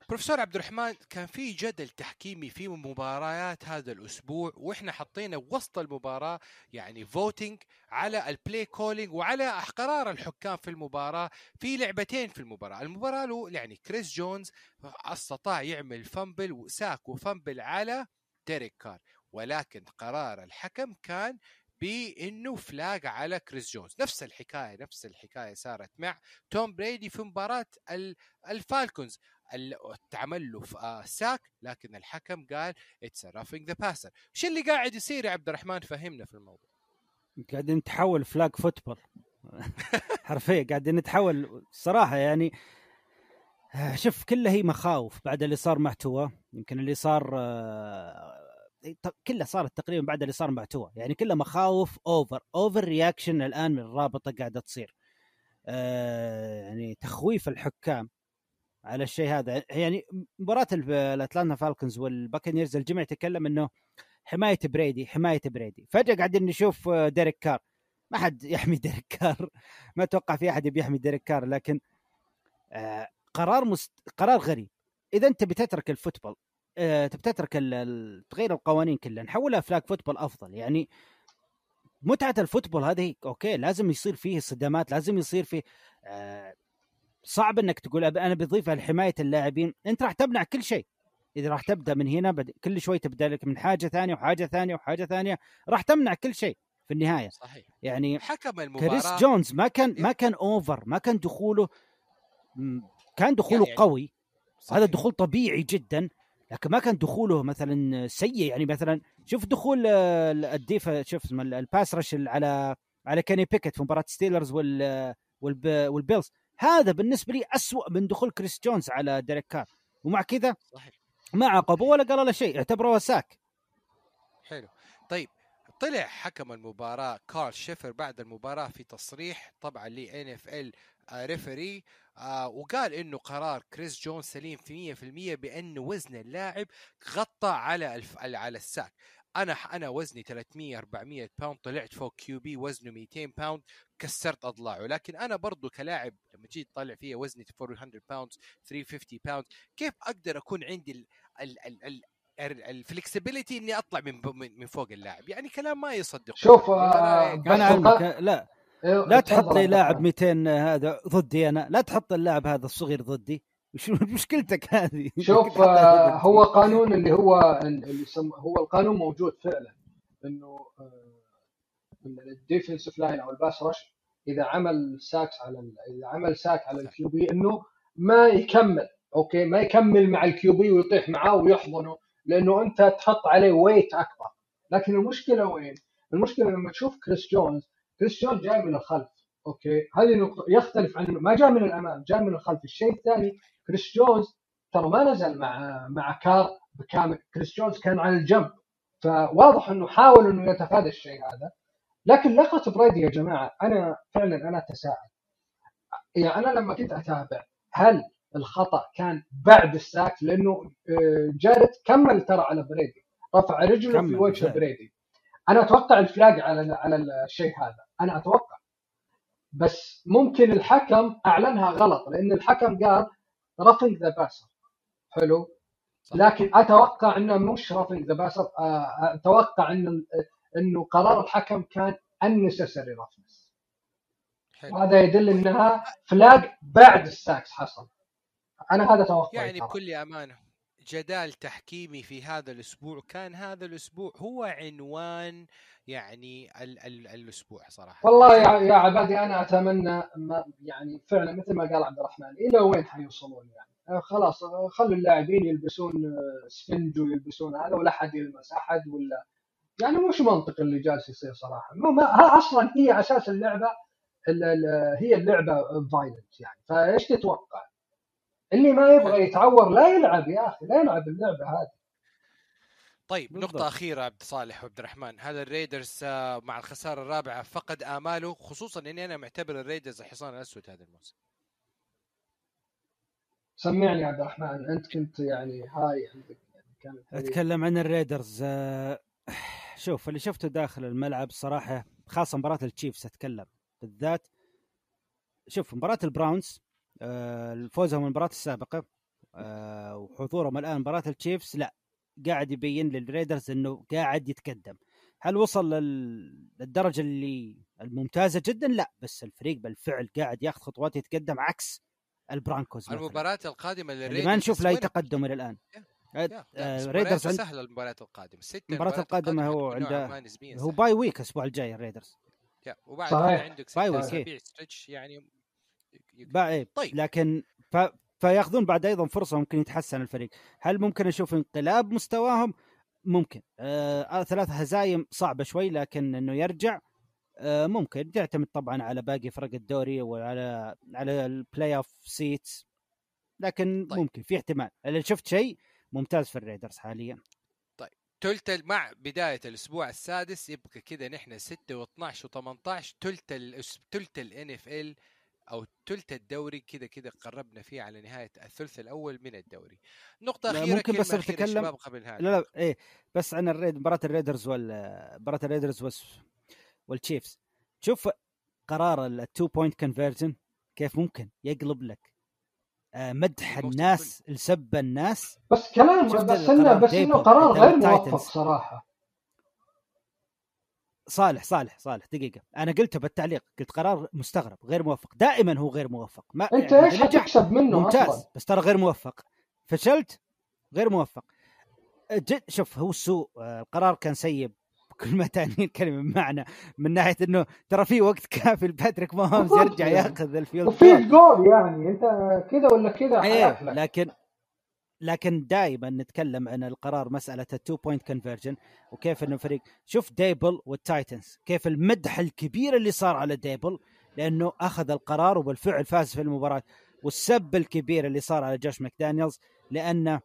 بروفيسور عبد الرحمن كان في جدل تحكيمي في مباريات هذا الأسبوع وإحنا حطينا وسط المباراة يعني voting على ال play calling وعلى قرار الحكام في المباراة في لعبتين في المباراة، المباراة له يعني كريس جونز استطاع يعمل fumble و sack و fumble على ديريك كار ولكن قرار الحكم كان بإنه flag على كريس جونز. نفس الحكاية نفس الحكاية صارت مع توم بريدي في مباراة ال- الفالكونز ال- تعمل له آه، sack لكن الحكم قال it's roughing the passer إيش اللي قاعد يصير يا عبد الرحمن؟ فهمنا في الموضوع. قاعدين نتحول flag football حرفيا قاعدين نتحول صراحة يعني آه، شوف كلها هي مخاوف بعد اللي صار مع توا. يمكن اللي صار آه، كلها صارت تقريبا بعد اللي صار مع توا. يعني كلها مخاوف over overreaction الآن من الرابطه قاعدة تصير. آه، يعني تخويف الحكام. على الشيء هذا. يعني مباراة ال- الأتلانتا فالكونز والبكانيرز الجميع يتكلم إنه حماية بريدي حماية بريدي. فجأة قاعدين نشوف آه، ديريك كار. ما حد يحمي ديريك كار. ما أتوقع في أحد يبي يحمي ديريك كار لكن آه قرار مست... قرار غريب. إذا أنت بتترك ال football آه تبي تترك تغير القوانين كلها نحولها flag football أفضل. يعني متعة ال football هذه okay لازم يصير فيه صدامات لازم يصير فيه صعب إنك تقول أنا بضيفها لحماية اللاعبين. أنت راح تمنع كل شيء. إذا راح تبدأ من هنا بد... كل شوي تبدأ لك من حاجة ثانية وحاجة ثانية وحاجة ثانية. راح تمنع كل شيء في النهاية. صحيح. يعني حكم المباراة. كريس جونز ما كان ما كان over ما كان دخوله كان دخوله يعني- قوي. صحيح. هذا دخول طبيعي جدا. لكن ما كان دخوله مثلا سيء. يعني مثلا شوف دخول آه، ال defa شوف ال pass rush على على كيني بيكيت في مباراة ستيلرز وال والب- والبيلز. هذا بالنسبة لي أسوأ من دخول كريس جونز على ديريك كار. ومع كذا ما عاقبه ولا قال له شيء اعتبره sack حلو. طيب طلع حكم المباراة كارل شيفرز بعد المباراة في تصريح طبعا ل NFL referee آه وقال إنه قرار كريس جونز سليم في 100% بأن وزن اللاعب غطى على الف... على ال sack. أنا أنا وزني 300 400 pound طلعت فوق QB وزنه 200 pound كسرت اضلاعه لكن أنا برضو كلاعب لما جيت طالع فيها وزني 400 pound 350 pound كيف أقدر أكون عندي ال... ال... ال... ال... ال flexibility إني أطلع من من فوق اللاعب؟ يعني كلام ما يصدق. شوف آه،؟ أنا بس- اعلمك لا إيه، لا تحط لي لاعب الرحمن. 200 هذا ضدي أنا. لا تحط اللاعب هذا الصغير ضدي. وش مشكلتك هذه. شوف آه،. هو قانون اللي هو اللي هو القانون موجود فعلا إنه ال defensive line أو ال pass rush إذا عمل sacks على ال- إذا عمل sack على ال QB إنه ما يكمل أوكي؟ ما يكمل مع ال QB ويطيح معاه ويحضنه لأنه أنت تحط عليه weight أكبر. لكن المشكلة وين؟ المشكلة لما تشوف كريس جونز كريس جونز جاي من الخلف أوكي؟ هذه نقطة يختلف عن ما جاء من الأمام جاء من الخلف. الشيء الثاني كريس جونز ترى ما نزل مع مع كار بكامل كريس جونز كان على الجنب. فواضح إنه حاول إنه يتفادى الشيء هذا. لكن لقطة بريدي يا جماعة أنا فعلا أنا أتساءل. يعني أنا لما كنت أتابع هل الخطأ كان بعد ال sack؟ لأنه آه، جارد كمل ترى على بريدي. رفع رجله في وجه بالفعل. بريدي. أنا أتوقع ال flag على على الشيء هذا. أنا أتوقع. بس ممكن الحكم أعلنها غلط لأن الحكم قال roughing the passer حلو. لكن أتوقع انه مش roughing the passer أتوقع انه إنه قرار الحكم كان unnecessary roughness. وهذا يدل إنها flag بعد ال sacks حصل أنا هذا توقعي يعني. بكل أمانة جدال تحكيمي في هذا الأسبوع. كان هذا الأسبوع هو عنوان يعني ال ال الأسبوع صراحة. والله يا, عبادي أنا أتمنى ما يعني فعلا مثل ما قال عبد الرحمن إلى وين حيوصلون يعني؟ آه، خلاص آه، خلوا اللاعبين يلبسون آه، سفنج ويلبسون هذا ولا حد يلمس أحد ولا يعني مش منطق اللي جالس يصير صراحة. ما أصلا هي أساس اللعبة ال- ال- هي اللعبة violent يعني. فإيش تتوقع؟ اللي ما يبغى يتعور لا يلعب يا أخي لا يلعب اللعبة هذه. طيب بالضبط. نقطة أخيرة عبد صالح وعبد الرحمن. هذا الريدرز آه، مع الخسارة الرابعة فقد آماله؟ خصوصا إني أنا معتبر الريدرز الحصان الأسود هذا الموسم. سمعني يا عبد الرحمن أنت كنت يعني هاي عندك يعني كانت أتكلم عن الريدرز آه، شوف اللي شفته داخل الملعب صراحة خاصة مباراة التشيفز أتكلم. بالذات شوف مباراة البراونز فوزهم المباراة السابقة. آه، وحضورهم الآن مباراة التشيفز. لا قاعد يبين للريدرز إنه قاعد يتقدم. هل وصل لل- للدرجة اللي الممتازة جدا؟ لا بس الفريق بالفعل قاعد ياخذ خطوات يتقدم عكس البرونكوز. المباراة القادمة اللي للريدرز ما نشوف لا تقدم إلى الآن. آه، آه، ريدرز عند سهلة المباريات القادمة. ست المباراة القادمة هو عنده- هو. bye week الأسبوع الجاي الريدرز. وبعد صحيح. عندك ست bye week، stretch يعني إيه. طيب. لكن ف... فياخذون بعد أيضا فرصة ممكن يتحسن الفريق. هل ممكن أشوف انقلاب مستواهم؟ ممكن. آه آه، ثلاث هزايم صعبة شوي لكن إنه يرجع آه ممكن. تعتمد طبعا على باقي فرق الدوري وعلى على ال playoff seeds لكن طيب. طيب. ممكن. في احتمال. اللي شفت شيء ممتاز في الريدرز حاليا. تلت ال- مع بداية الأسبوع السادس يبقى كده نحن 6 و12 و18 تلت الأس... تلت إل أو تلت الدوري كده كده قربنا فيه على نهاية الثلث الأول من الدوري. نقطة لا، أخيرة ممكن بس نتكلم- قبل هذا لا لا إيه بس عن الريد مباراة الريدرز وال مباراة الريدرز. والتشيفز شوف قرار ال two point conversion كيف ممكن يقلب لك آه، مدح الناس لسب الناس بس كلام بس إنه بس إنه قرار غير. موفق صراحة صالح صالح صالح دقيقة. أنا قلتها بالتعليق قلت قرار مستغرب غير موفق دائما هو غير موفق. ما أنت يعني إيش حتكسب منه ممتاز أصلا بس ترى غير موفق. فشلت غير موفق. جد شوف هو السوء القرار كان سيء بكل ما تعني الكلمة بمعنى من ناحية إنه ترى في وقت كافي لباتريك ماهومز يرجع يعني. ياخذ ال field وفي جول. يعني أنت كذا ولا كذا إيه لكن لكن دائما نتكلم عن القرار مسألة ال two point conversion وكيف إنه فريق شوف ديبل والتايتنز كيف المدح الكبير اللي صار على ديبل لأنه أخذ القرار وبالفعل فاز في المباراة والسب الكبير اللي صار على جوش ماكدانيلز لأنه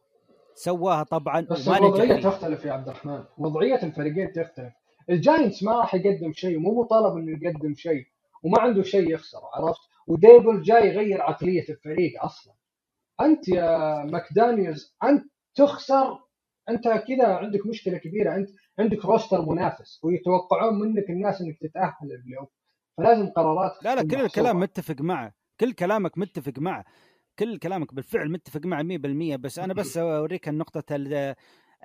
سواها طبعا بس الوضعية. تختلف يا عبد الرحمن. وضعية الفريقين تختلف. الجاينتس ما راح يقدم شيء مو مطالب إنه يقدم شيء وما عنده شيء يخسر عرفت؟ وديبل جاي يغير عقلية الفريق أصلا. أنت يا ماكدانيلز أنت تخسر. أنت كذا عندك مشكلة كبيرة. أنت عندك roster منافس ويتوقعون منك الناس إنك تتأهل ال playoff فلازم قرارات لا لا كل. الكلام متفق معه. كل كلامك متفق معه. كل كلامك بالفعل متفق معه 100% بس أنا بس أوريك النقطة ال-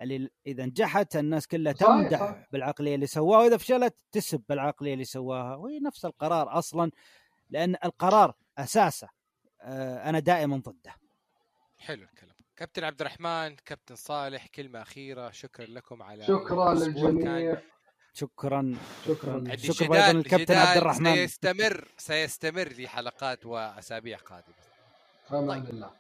اللي إذا نجحت الناس كلها تمدح صحيح. بالعقلية اللي سواها وإذا فشلت تسب بالعقلية اللي سواها. وهي نفس القرار أصلا لأن القرار أساسه. آه، أنا دائما ضده. حلو الكلام. كابتن عبد الرحمن كابتن صالح كلمة أخيرة. شكرا لكم على شكرا للجميع. شكرا. شكرا. شكرا جدال أيضاً للكابتن عبد الرحمن. سيستمر سيستمر لحلقات وأسابيع قادمة. الله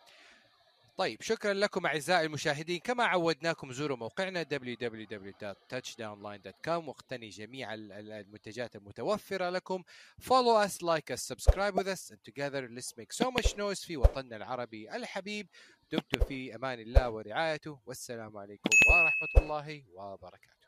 طيب شكرا لكم أعزائي المشاهدين. كما عودناكم زوروا موقعنا www.touchdownline.com واقتني جميع ال- ال- المنتجات المتوفرة لكم. Follow us like us subscribe with us. And together let's make so much noise في وطننا العربي الحبيب. دمتم في أمان الله ورعايته. والسلام عليكم ورحمة الله وبركاته.